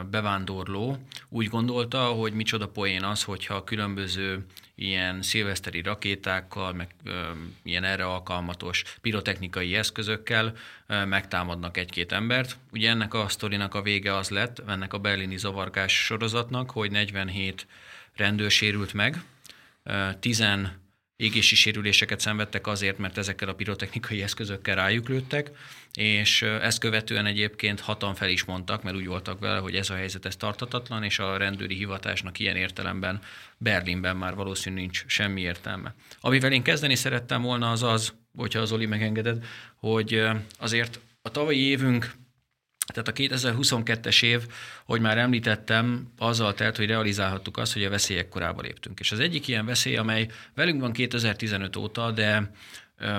Speaker 2: bevándorló úgy gondolta, hogy micsoda poén az, hogyha különböző ilyen szilveszteri rakétákkal, meg ö, ilyen erre alkalmatos pirotechnikai eszközökkel ö, megtámadnak egy-két embert. Ugye ennek a sztorinak a vége az lett, ennek a berlini zavargás sorozatnak, hogy 47 rendőr sérült meg, 10 égési sérüléseket szenvedtek azért, mert ezekkel a pirotechnikai eszközökkel rájuk lőttek, és ezt követően egyébként hatan fel is mondtak, mert úgy voltak vele, hogy ez a helyzet ez tartatatlan, és a rendőri hivatásnak ilyen értelemben Berlinben már valószínű nincs semmi értelme. Amivel én kezdeni szerettem volna az az, hogyha az Oli megengeded, hogy azért a tavalyi évünk tehát a 2022-es év, hogy már említettem, azzal telt, hogy realizálhattuk azt, hogy a veszélyek korába léptünk. És az egyik ilyen veszély, amely velünk van 2015 óta, de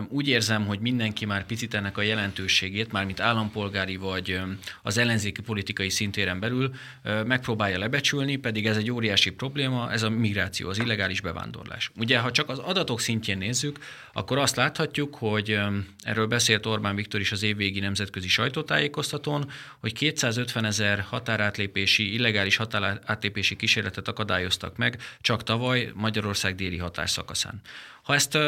Speaker 2: úgy érzem, hogy mindenki már picit ennek a jelentőségét, már mint állampolgári vagy az ellenzéki politikai szintéren belül megpróbálja lebecsülni, pedig ez egy óriási probléma, ez a migráció, az illegális bevándorlás. Ugye, ha csak az adatok szintjén nézzük, akkor azt láthatjuk, hogy erről beszélt Orbán Viktor is az évvégi nemzetközi sajtótájékoztatón, hogy 250 ezer határátlépési, illegális határátlépési kísérletet akadályoztak meg csak tavaly Magyarország déli határszakaszán. Ha ezt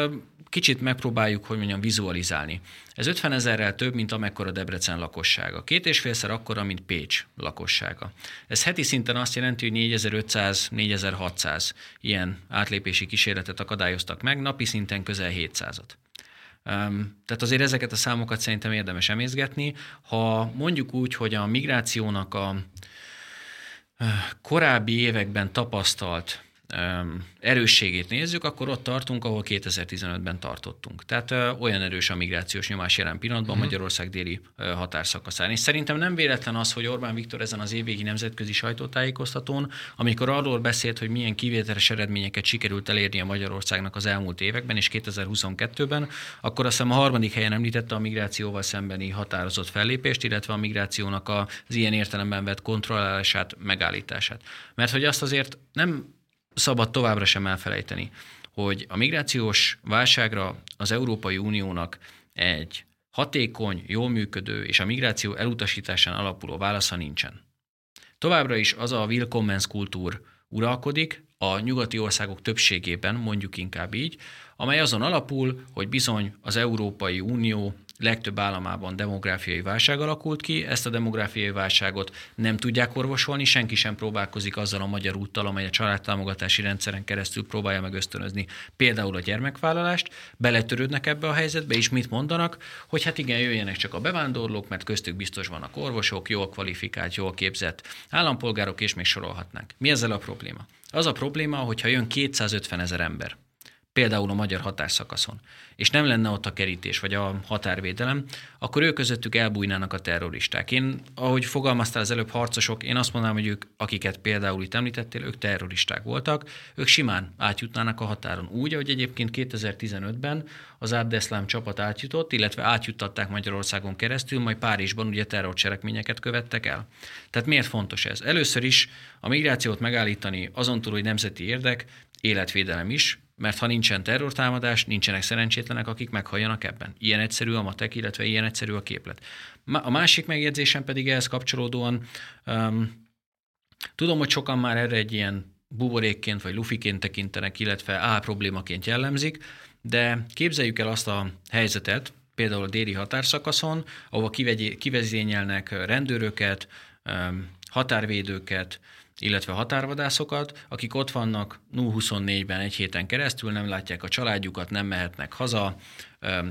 Speaker 2: kicsit megpróbáljuk, hogy mondjam, vizualizálni. Ez 50 ezerrel több, mint amekkora Debrecen lakossága. Két és félszer akkora, mint Pécs lakossága. Ez heti szinten azt jelenti, hogy 4500-4600 ilyen átlépési kísérletet akadályoztak meg, napi szinten közel 700-at. Tehát azért ezeket a számokat szerintem érdemes emészgetni. Ha mondjuk úgy, hogy a migrációnak a korábbi években tapasztalt erősségét nézzük, akkor ott tartunk, ahol 2015-ben tartottunk. Tehát olyan erős a migrációs nyomás jelen pillanatban uh-huh. Magyarország déli határszakaszán. És szerintem nem véletlen az, hogy Orbán Viktor ezen az évvégi nemzetközi sajtótájékoztatón, amikor arról beszélt, hogy milyen kivételes eredményeket sikerült elérni a Magyarországnak az elmúlt években és 2022-ben, akkor azt hiszem a harmadik helyen említette a migrációval szembeni határozott fellépést, illetve a migrációnak az ilyen értelemben vett kontrollálását, megállítását. Mert hogy azt azért nem szabad továbbra sem elfelejteni, hogy a migrációs válságra az Európai Uniónak egy hatékony, jól működő és a migráció elutasításán alapuló válasza nincsen. Továbbra is az a willkommens kultúr uralkodik, a nyugati országok többségében, mondjuk inkább így, amely azon alapul, hogy bizony az Európai Unió legtöbb államában demográfiai válság alakult ki, ezt a demográfiai válságot nem tudják orvosolni, senki sem próbálkozik azzal a magyar úttal, amely a családtámogatási rendszeren keresztül próbálja meg ösztönözni például a gyermekvállalást, beletörődnek ebbe a helyzetbe, és mit mondanak, hogy hát igen, jöjjenek csak a bevándorlók, mert köztük biztos vannak orvosok, jól kvalifikált, jól képzett állampolgárok, és még sorolhatnánk. Mi ezzel a probléma? Az a probléma, hogyha jön 250 ezer ember, például a magyar határszakaszon, és nem lenne ott a kerítés vagy a határvédelem, akkor ők közöttük elbújnának a terroristák. Én, ahogy fogalmaztál az előbb harcosok, én azt mondanám, hogy ők, akiket például itt említettél, ők terroristák voltak, ők simán átjutnának a határon. Úgy, ahogy egyébként 2015-ben az Abdeslam csapat átjutott, illetve átjuttatták Magyarországon keresztül, majd Párizsban ugye terrorcselekményeket követtek el. Tehát miért fontos ez? Először is a migrációt megállítani azon túl, hogy nemzeti érdek, életvédelem is, mert ha nincsen terrortámadás, nincsenek szerencsétlenek, akik meghalljanak ebben. Ilyen egyszerű a matek, illetve ilyen egyszerű a képlet. A másik megjegyzésem pedig ehhez kapcsolódóan, um, tudom, hogy sokan már erre egy ilyen buborékként vagy lufiként tekintenek, illetve á problémaként jellemzik, de képzeljük el azt a helyzetet, például a déli határszakaszon, ahova kivezényelnek rendőröket, határvédőket, illetve határvadászokat, akik ott vannak 0-24-ben egy héten keresztül, nem látják a családjukat, nem mehetnek haza,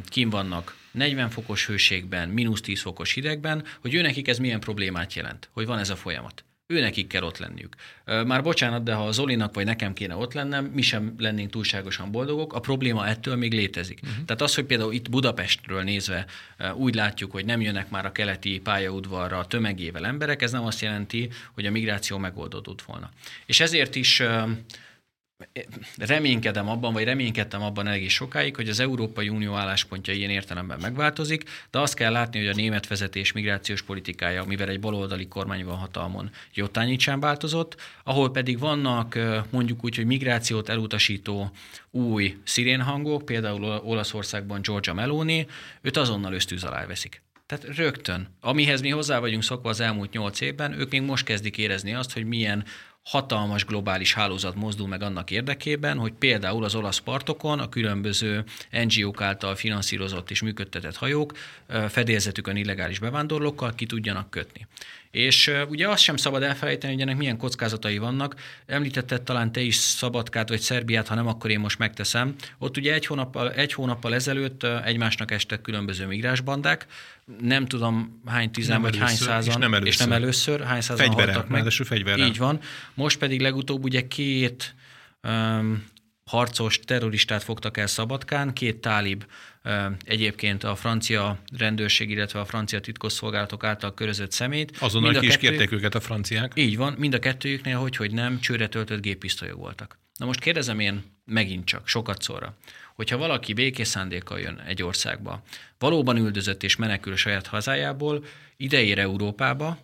Speaker 2: kim vannak 40 fokos hőségben, mínusz 10 fokos hidegben, hogy ő nekik ez milyen problémát jelent, hogy van ez a folyamat. Őnekik kell ott lenniük. Már bocsánat, de ha az Zolinak vagy nekem kéne ott lennem, mi sem lennénk túlságosan boldogok, a probléma ettől még létezik. Uh-huh. Tehát az, hogy például itt Budapestről nézve úgy látjuk, hogy nem jönnek már a keleti pályaudvarra tömegével emberek, ez nem azt jelenti, hogy a migráció megoldódott volna. És ezért is reménykedem abban, vagy reménykedtem abban elég sokáig, hogy az Európai Unió álláspontja ilyen értelemben megváltozik, de azt kell látni, hogy a német vezetés migrációs politikája, mivel egy baloldali kormány van hatalmon, jottányit sem változott, ahol pedig vannak mondjuk úgy, hogy migrációt elutasító új szirénhangok, például Olaszországban Georgia Meloni, őt azonnal ösztűz alá veszik. Tehát rögtön, amihez mi hozzá vagyunk szokva az elmúlt nyolc évben, ők még most kezdik érezni azt, hogy milyen hatalmas globális hálózat mozdul meg annak érdekében, hogy például az olasz partokon a különböző NGO-k által finanszírozott és működtetett hajók fedélzetükön illegális bevándorlókkal ki tudjanak kötni. És ugye azt sem szabad elfelejteni, hogy ennek milyen kockázatai vannak. Említetted talán te is Szabadkát vagy Szerbiát, ha nem, akkor én most megteszem. Ott ugye egy hónappal, egy hónappal ezelőtt egymásnak estek különböző migránsbandák. Nem tudom hány tizen vagy hány százan, és nem először, és nem először hány százan
Speaker 1: Fegyvere,
Speaker 2: haltak meg.
Speaker 1: fegyverrel.
Speaker 2: Így van. Most pedig legutóbb ugye két um, harcos terroristát fogtak el Szabadkán, két tálib egyébként a francia rendőrség, illetve a francia titkosszolgálatok által körözött szemét.
Speaker 1: Azonnal ki is kérték őket a franciák.
Speaker 2: Így van, mind a kettőjüknél, hogy, hogy nem, csőre töltött géppisztolyok voltak. Na most kérdezem én megint csak, sokat szóra, hogyha valaki békés szándékkal jön egy országba, valóban üldözött és menekül saját hazájából, ideér Európába,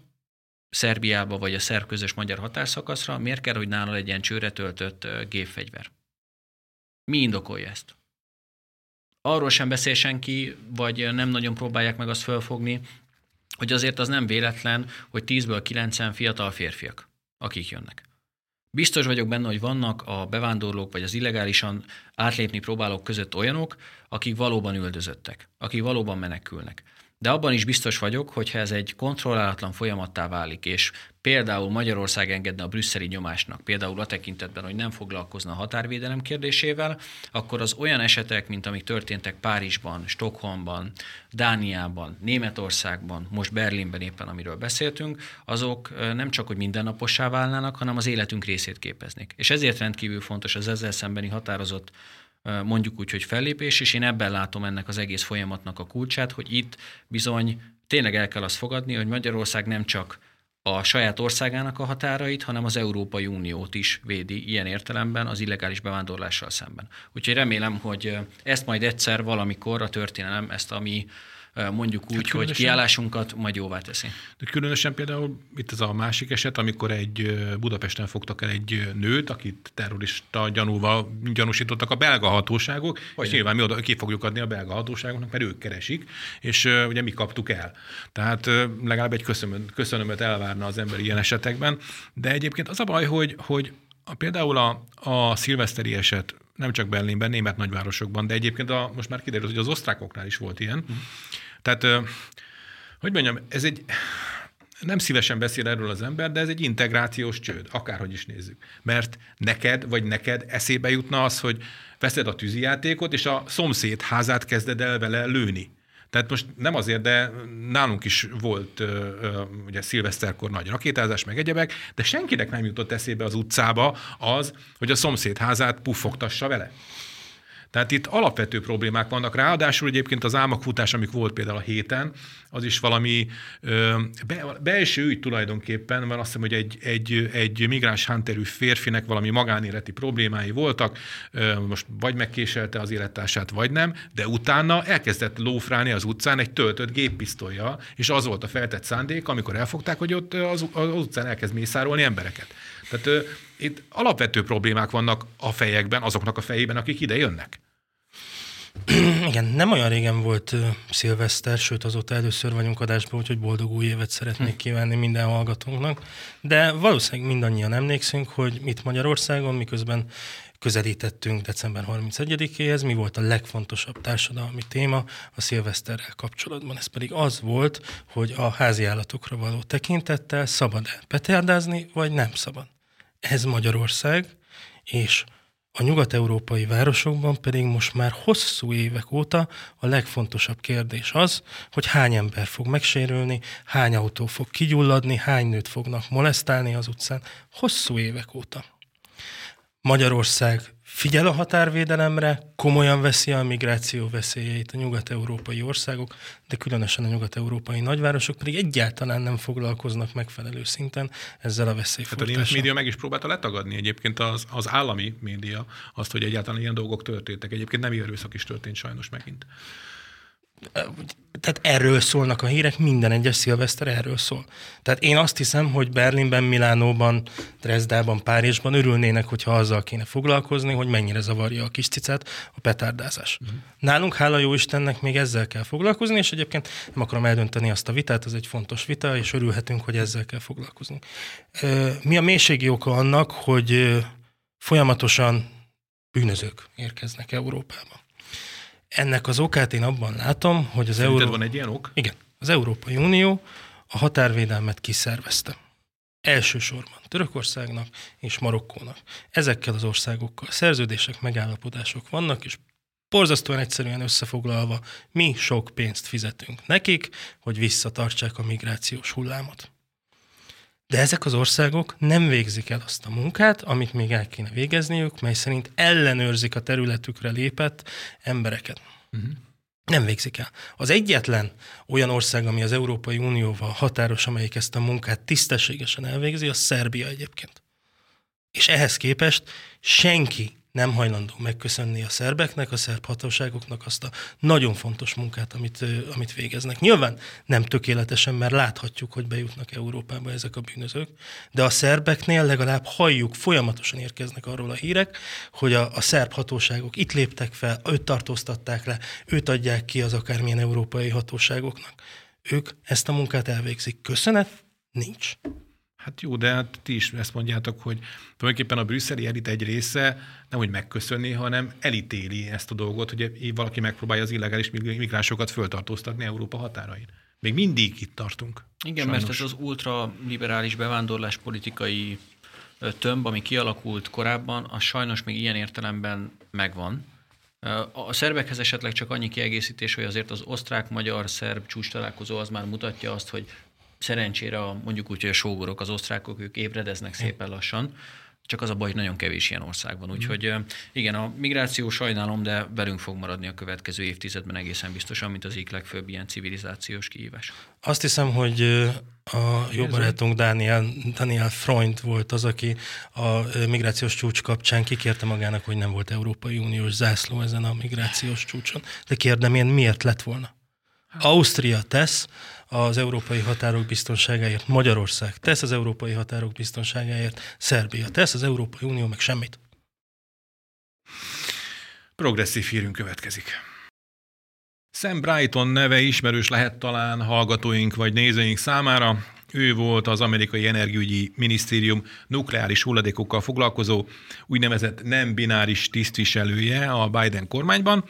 Speaker 2: Szerbiába vagy a szerb közös magyar határszakaszra, miért kell, hogy nála legyen csőre töltött gépfegyver? Mi indokolja ezt? Arról sem beszél senki, vagy nem nagyon próbálják meg azt fölfogni, hogy azért az nem véletlen, hogy 10-ből 9 fiatal férfiak, akik jönnek. Biztos vagyok benne, hogy vannak a bevándorlók vagy az illegálisan átlépni próbálók között olyanok, akik valóban üldözöttek, akik valóban menekülnek. De abban is biztos vagyok, hogy ha ez egy kontrollálatlan folyamattá válik, és például Magyarország engedne a brüsszeli nyomásnak, például a tekintetben, hogy nem foglalkozna a határvédelem kérdésével, akkor az olyan esetek, mint amik történtek Párizsban, Stockholmban, Dániában, Németországban, most Berlinben éppen, amiről beszéltünk, azok nem csak, hogy mindennapossá válnának, hanem az életünk részét képeznék. És ezért rendkívül fontos az ezzel szembeni határozott mondjuk úgy, hogy fellépés, és én ebben látom ennek az egész folyamatnak a kulcsát, hogy itt bizony tényleg el kell azt fogadni, hogy Magyarország nem csak a saját országának a határait, hanem az Európai Uniót is védi ilyen értelemben az illegális bevándorlással szemben. Úgyhogy remélem, hogy ezt majd egyszer valamikor a történelem ezt a mi mondjuk úgy, hát hogy kiállásunkat majd jóvá teszi.
Speaker 1: De különösen például itt ez a másik eset, amikor egy Budapesten fogtak el egy nőt, akit terrorista gyanúval gyanúsítottak a belga hatóságok, Olyan. és nyilván mi oda ki fogjuk adni a belga hatóságoknak, mert ők keresik, és ugye mi kaptuk el. Tehát legalább egy köszönöm, köszönömet elvárna az ember ilyen esetekben, de egyébként az a baj, hogy, hogy a, például a, a szilveszteri eset nem csak Berlinben, német nagyvárosokban, de egyébként a, most már kiderült, hogy az osztrákoknál is volt ilyen. Tehát, hogy mondjam, ez egy, nem szívesen beszél erről az ember, de ez egy integrációs csőd, akárhogy is nézzük. Mert neked, vagy neked eszébe jutna az, hogy veszed a tűzijátékot, és a szomszéd házát kezded el vele lőni. Tehát most nem azért, de nálunk is volt ugye szilveszterkor nagy rakétázás, meg egyebek, de senkinek nem jutott eszébe az utcába az, hogy a szomszéd házát puffogtassa vele. Tehát itt alapvető problémák vannak. Ráadásul egyébként az álmokfutás, amik volt például a héten, az is valami ö, be, belső ügy tulajdonképpen, mert azt hiszem, hogy egy, egy, egy migráns hánterű férfinek valami magánéleti problémái voltak, ö, most vagy megkéselte az élettársát, vagy nem, de utána elkezdett lófrálni az utcán egy töltött géppisztolya, és az volt a feltett szándék, amikor elfogták, hogy ott az, az utcán elkezd mészárolni embereket. Tehát ö, itt alapvető problémák vannak a fejekben, azoknak a fejében, akik ide jönnek.
Speaker 3: Igen, nem olyan régen volt uh, szilveszter, sőt azóta először vagyunk adásban, úgyhogy boldog új évet szeretnék hm. kívánni minden hallgatónknak. De valószínűleg mindannyian emlékszünk, hogy itt Magyarországon, miközben közelítettünk december 31-éhez, mi volt a legfontosabb társadalmi téma a szilveszterrel kapcsolatban. Ez pedig az volt, hogy a házi állatokra való tekintettel szabad-e petárdázni, vagy nem szabad. Ez Magyarország, és A nyugat-európai városokban pedig most már hosszú évek óta a legfontosabb kérdés az, hogy hány ember fog megsérülni, hány autó fog kigyulladni, hány nőt fognak molesztálni az utcán. Hosszú évek óta. Magyarország figyel a határvédelemre, komolyan veszi a migráció veszélyeit a nyugat-európai országok, de különösen a nyugat-európai nagyvárosok pedig egyáltalán nem foglalkoznak megfelelő szinten ezzel a veszélyfortással.
Speaker 1: Hát a német média meg is próbálta letagadni egyébként az, az állami média azt, hogy egyáltalán ilyen dolgok történtek. Egyébként nem erőszak is történt sajnos megint
Speaker 3: tehát erről szólnak a hírek, minden egyes szilveszter erről szól. Tehát én azt hiszem, hogy Berlinben, Milánóban, Dresdában, Párizsban örülnének, hogyha azzal kéne foglalkozni, hogy mennyire zavarja a kis cicát a petárdázás. Uh-huh. Nálunk, hála jó Istennek, még ezzel kell foglalkozni, és egyébként nem akarom eldönteni azt a vitát, ez egy fontos vita, és örülhetünk, hogy ezzel kell foglalkozni. Mi a mélységi oka annak, hogy folyamatosan bűnözők érkeznek Európába? Ennek az okát én abban látom, hogy az
Speaker 1: Euró... van egy ilyen ok?
Speaker 3: Igen. Az Európai Unió a határvédelmet kiszervezte. Elsősorban Törökországnak és Marokkónak. Ezekkel az országokkal szerződések, megállapodások vannak, és borzasztóan egyszerűen összefoglalva, mi sok pénzt fizetünk nekik, hogy visszatartsák a migrációs hullámot. De ezek az országok nem végzik el azt a munkát, amit még el kéne végezniük, mely szerint ellenőrzik a területükre lépett embereket. Uh-huh. Nem végzik el. Az egyetlen olyan ország, ami az Európai Unióval határos, amelyik ezt a munkát tisztességesen elvégzi, az Szerbia egyébként. És ehhez képest senki nem hajlandó megköszönni a szerbeknek, a szerb hatóságoknak azt a nagyon fontos munkát, amit, amit végeznek. Nyilván nem tökéletesen, mert láthatjuk, hogy bejutnak Európába ezek a bűnözők, de a szerbeknél legalább halljuk, folyamatosan érkeznek arról a hírek, hogy a, a szerb hatóságok itt léptek fel, őt tartóztatták le, őt adják ki az akármilyen európai hatóságoknak. Ők ezt a munkát elvégzik. Köszönet? Nincs.
Speaker 1: Hát jó, de hát ti is ezt mondjátok, hogy tulajdonképpen a brüsszeli elit egy része nem hogy megköszönni, hanem elítéli ezt a dolgot, hogy valaki megpróbálja az illegális migránsokat föltartóztatni Európa határain. Még mindig itt tartunk.
Speaker 2: Igen, sajnos. mert ez az ultraliberális bevándorlás politikai tömb, ami kialakult korábban, az sajnos még ilyen értelemben megvan. A szerbekhez esetleg csak annyi kiegészítés, hogy azért az osztrák-magyar-szerb csúcs találkozó az már mutatja azt, hogy Szerencsére a, mondjuk úgy, hogy a sógorok, az osztrákok, ők ébredeznek szépen lassan, csak az a baj, hogy nagyon kevés ilyen ország van. Úgyhogy igen, a migráció sajnálom, de velünk fog maradni a következő évtizedben egészen biztosan, mint az egyik legfőbb ilyen civilizációs kihívás.
Speaker 3: Azt hiszem, hogy a jó barátunk Daniel, Daniel Freund volt az, aki a migrációs csúcs kapcsán kikérte magának, hogy nem volt Európai Uniós zászló ezen a migrációs csúcson. De kérdem én, miért lett volna? Ausztria tesz, az európai határok biztonságáért, Magyarország tesz az európai határok biztonságáért, Szerbia tesz, az Európai Unió meg semmit.
Speaker 1: Progresszív hírünk következik. Sam Brighton neve ismerős lehet talán hallgatóink vagy nézőink számára. Ő volt az amerikai energiügyi minisztérium nukleáris hulladékokkal foglalkozó úgynevezett nem bináris tisztviselője a Biden kormányban.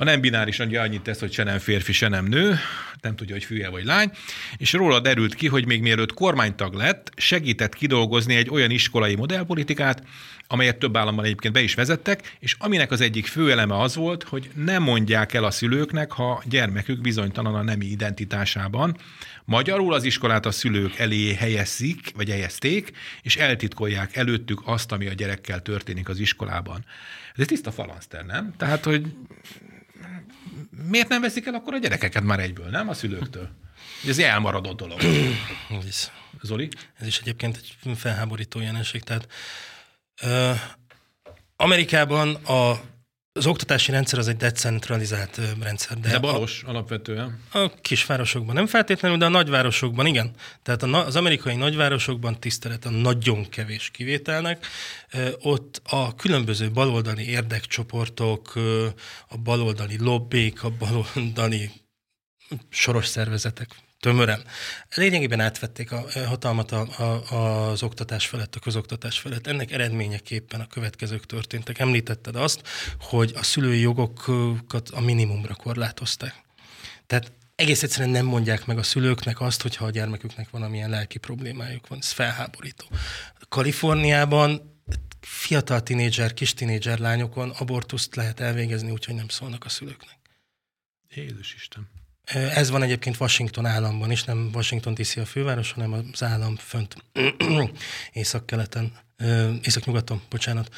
Speaker 1: A nem bináris ugye annyit tesz, hogy se nem férfi, se nem nő, nem tudja, hogy fülye vagy lány, és róla derült ki, hogy még mielőtt kormánytag lett, segített kidolgozni egy olyan iskolai modellpolitikát, amelyet több államban egyébként be is vezettek, és aminek az egyik fő eleme az volt, hogy nem mondják el a szülőknek, ha gyermekük bizonytalan a nemi identitásában. Magyarul az iskolát a szülők elé helyezik, vagy helyezték, és eltitkolják előttük azt, ami a gyerekkel történik az iskolában. Ez egy tiszta falanszter, nem? Tehát, hogy miért nem veszik el akkor a gyerekeket már egyből, nem a szülőktől? Ez egy elmaradott dolog.
Speaker 3: Ez,
Speaker 1: Zoli?
Speaker 3: Ez is egyébként egy felháborító jelenség. Tehát ö, Amerikában a az oktatási rendszer az egy decentralizált rendszer.
Speaker 1: De, de balos a, alapvetően.
Speaker 3: A kisvárosokban nem feltétlenül, de a nagyvárosokban igen. Tehát az amerikai nagyvárosokban tisztelet a nagyon kevés kivételnek. Ott a különböző baloldali érdekcsoportok, a baloldali lobbik, a baloldali soros szervezetek tömören. Lényegében átvették a hatalmat a, a, az oktatás felett, a közoktatás felett. Ennek eredményeképpen a következők történtek. Említetted azt, hogy a szülői jogokat a minimumra korlátozták. Tehát egész egyszerűen nem mondják meg a szülőknek azt, hogyha a gyermeküknek valamilyen lelki problémájuk van. Ez felháborító. Kaliforniában fiatal tinédzser, kis tinédzser lányokon abortuszt lehet elvégezni, úgyhogy nem szólnak a szülőknek.
Speaker 1: Jézus Isten.
Speaker 3: Ez van egyébként Washington államban is, nem Washington DC a főváros, hanem az állam fönt észak-keleten, észak-nyugaton, bocsánat.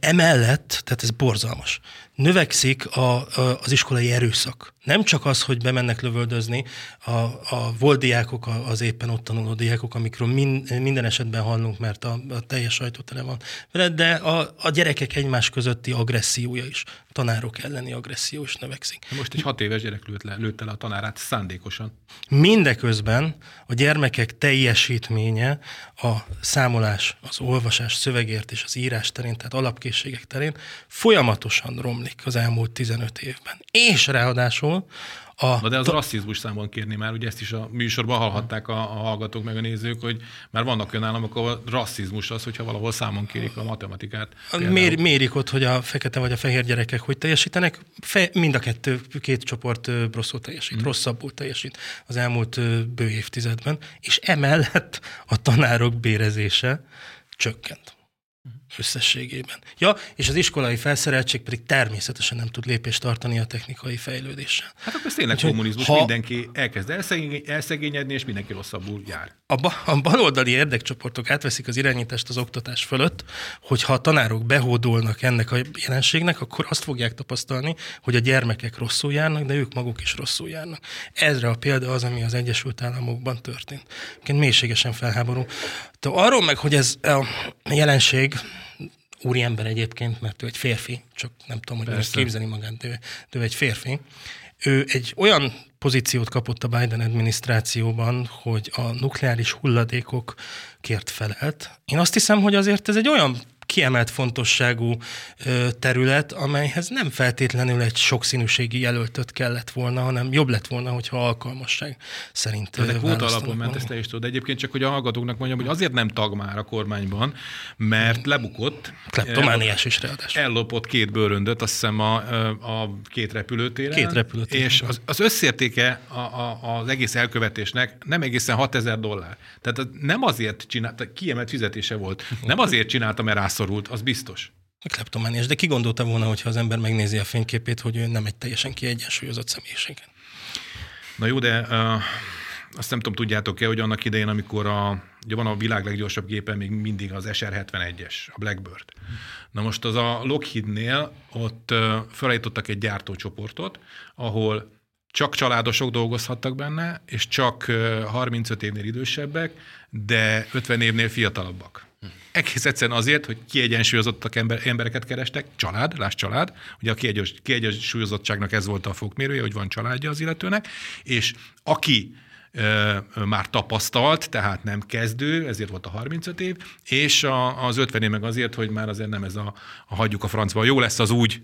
Speaker 3: Emellett, tehát ez borzalmas, növekszik a, a, az iskolai erőszak. Nem csak az, hogy bemennek lövöldözni a, a volt diákok, az éppen ott tanuló diákok, amikről min, minden esetben hallunk, mert a, a teljes sajtó tele van vele, de a, a gyerekek egymás közötti agressziója is, tanárok elleni agresszió is növekszik.
Speaker 1: Most egy hat éves gyerek lőtt le, lőtt le a tanárát szándékosan.
Speaker 3: Mindeközben a gyermekek teljesítménye a számolás, az olvasás, szövegért és az írás terén, tehát alapkészségek terén folyamatosan romlik az elmúlt 15 évben. És ráadásul
Speaker 1: a... Na de az ta... rasszizmus számon kérni már, ugye ezt is a műsorban hallhatták a, a hallgatók meg a nézők, hogy már vannak olyan államok, ahol rasszizmus az, hogyha valahol számon kérik a matematikát.
Speaker 3: Mér, mérik ott, hogy a fekete vagy a fehér gyerekek hogy teljesítenek, Fe, mind a kettő, két csoport rosszul teljesít, hmm. rosszabbul teljesít az elmúlt bő évtizedben, és emellett a tanárok bérezése csökkent összességében. Ja, és az iskolai felszereltség pedig természetesen nem tud lépést tartani a technikai fejlődéssel.
Speaker 1: Hát akkor ez tényleg Úgyhogy, kommunizmus, ha mindenki elkezd elszegény, elszegényedni, és mindenki rosszabbul jár.
Speaker 3: A, ba, a baloldali érdekcsoportok átveszik az irányítást az oktatás fölött, hogyha a tanárok behódolnak ennek a jelenségnek, akkor azt fogják tapasztalni, hogy a gyermekek rosszul járnak, de ők maguk is rosszul járnak. Ezre a példa az, ami az Egyesült Államokban történt. Én mélységesen felháború. De arról meg, hogy ez a jelenség úriember egyébként, mert ő egy férfi, csak nem tudom, hogy Persze. képzelni magát, de ő, de ő egy férfi. Ő egy olyan pozíciót kapott a Biden adminisztrációban, hogy a nukleáris hulladékokért felelt. Én azt hiszem, hogy azért ez egy olyan kiemelt fontosságú terület, amelyhez nem feltétlenül egy sokszínűségi jelöltöt kellett volna, hanem jobb lett volna, hogyha alkalmasság szerint
Speaker 1: Ezek kvóta alapon ment, ezt te is tudod. Egyébként csak, hogy a hallgatóknak mondjam, hogy azért nem tag már a kormányban, mert lebukott.
Speaker 3: Kleptomániás is ráadásul.
Speaker 1: Ellopott két bőröndöt, azt hiszem a, a két repülőtéren.
Speaker 3: Két repülőtéren.
Speaker 1: És az, az összértéke a, a, az egész elkövetésnek nem egészen 6000 dollár. Tehát nem azért csinálta, kiemelt fizetése volt. Nem azért csinálta, mert rászorult, az biztos.
Speaker 3: Kleptomániás, de ki gondolta volna, hogyha az ember megnézi a fényképét, hogy ő nem egy teljesen kiegyensúlyozott személyiség.
Speaker 1: Na jó, de uh, azt nem tudom, tudjátok-e, hogy annak idején, amikor a, ugye van a világ leggyorsabb gépe még mindig az SR-71-es, a Blackbird. Na most az a Lockheednél ott uh, felállítottak egy gyártócsoportot, ahol csak családosok dolgozhattak benne, és csak 35 évnél idősebbek, de 50 évnél fiatalabbak. Egész egyszerűen azért, hogy kiegyensúlyozottak ember, embereket kerestek, család, láss család, ugye a kiegyensúlyozottságnak ez volt a fokmérője, hogy van családja az illetőnek, és aki már tapasztalt, tehát nem kezdő, ezért volt a 35 év, és a, az 50 év meg azért, hogy már azért nem ez a, a hagyjuk a francba, jó lesz az úgy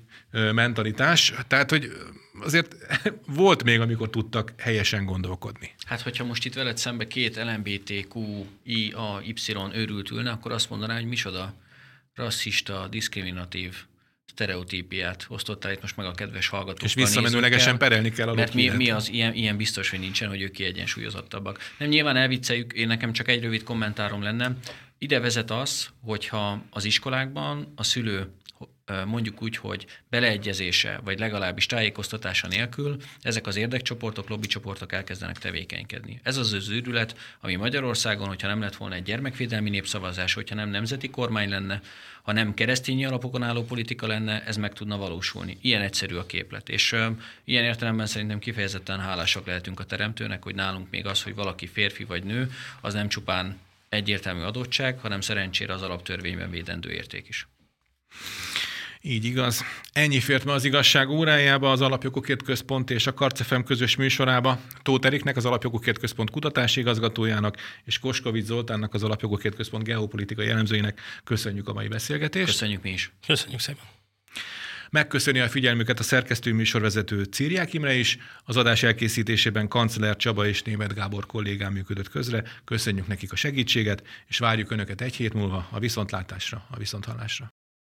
Speaker 1: mentalitás, tehát, hogy azért volt még, amikor tudtak helyesen gondolkodni.
Speaker 2: Hát, hogyha most itt veled szembe két LMBTQ, I, A, Y őrült ülne, akkor azt mondaná, hogy misoda rasszista, diszkriminatív sztereotípiát osztottál itt most meg a kedves hallgatókkal.
Speaker 1: És visszamenőlegesen perelni kell a
Speaker 2: Mert mi, mi az ilyen, ilyen biztos, hogy nincsen, hogy ők kiegyensúlyozottabbak. Nem nyilván elvicceljük, én nekem csak egy rövid kommentárom lenne. Ide vezet az, hogyha az iskolákban a szülő mondjuk úgy, hogy beleegyezése, vagy legalábbis tájékoztatása nélkül ezek az érdekcsoportok, lobbycsoportok elkezdenek tevékenykedni. Ez az az őrület, ami Magyarországon, hogyha nem lett volna egy gyermekvédelmi népszavazás, hogyha nem nemzeti kormány lenne, ha nem keresztényi alapokon álló politika lenne, ez meg tudna valósulni. Ilyen egyszerű a képlet. És uh, ilyen értelemben szerintem kifejezetten hálásak lehetünk a teremtőnek, hogy nálunk még az, hogy valaki férfi vagy nő, az nem csupán egyértelmű adottság, hanem szerencsére az alaptörvényben védendő érték is.
Speaker 1: Így igaz. Ennyi fért ma az igazság órájába, az Alapjogokért Központ és a Karcefem közös műsorába. Tóth Eriknek, az Alapjogokért Központ kutatási igazgatójának, és Koskovics Zoltánnak, az Alapjogokért Központ geopolitikai jellemzőinek köszönjük a mai beszélgetést.
Speaker 2: Köszönjük mi is.
Speaker 3: Köszönjük szépen.
Speaker 1: Megköszöni a figyelmüket a szerkesztő műsorvezető Círiák Imre is. Az adás elkészítésében kancellár Csaba és Német Gábor kollégám működött közre. Köszönjük nekik a segítséget, és várjuk Önöket egy hét múlva a viszontlátásra, a viszonthallásra.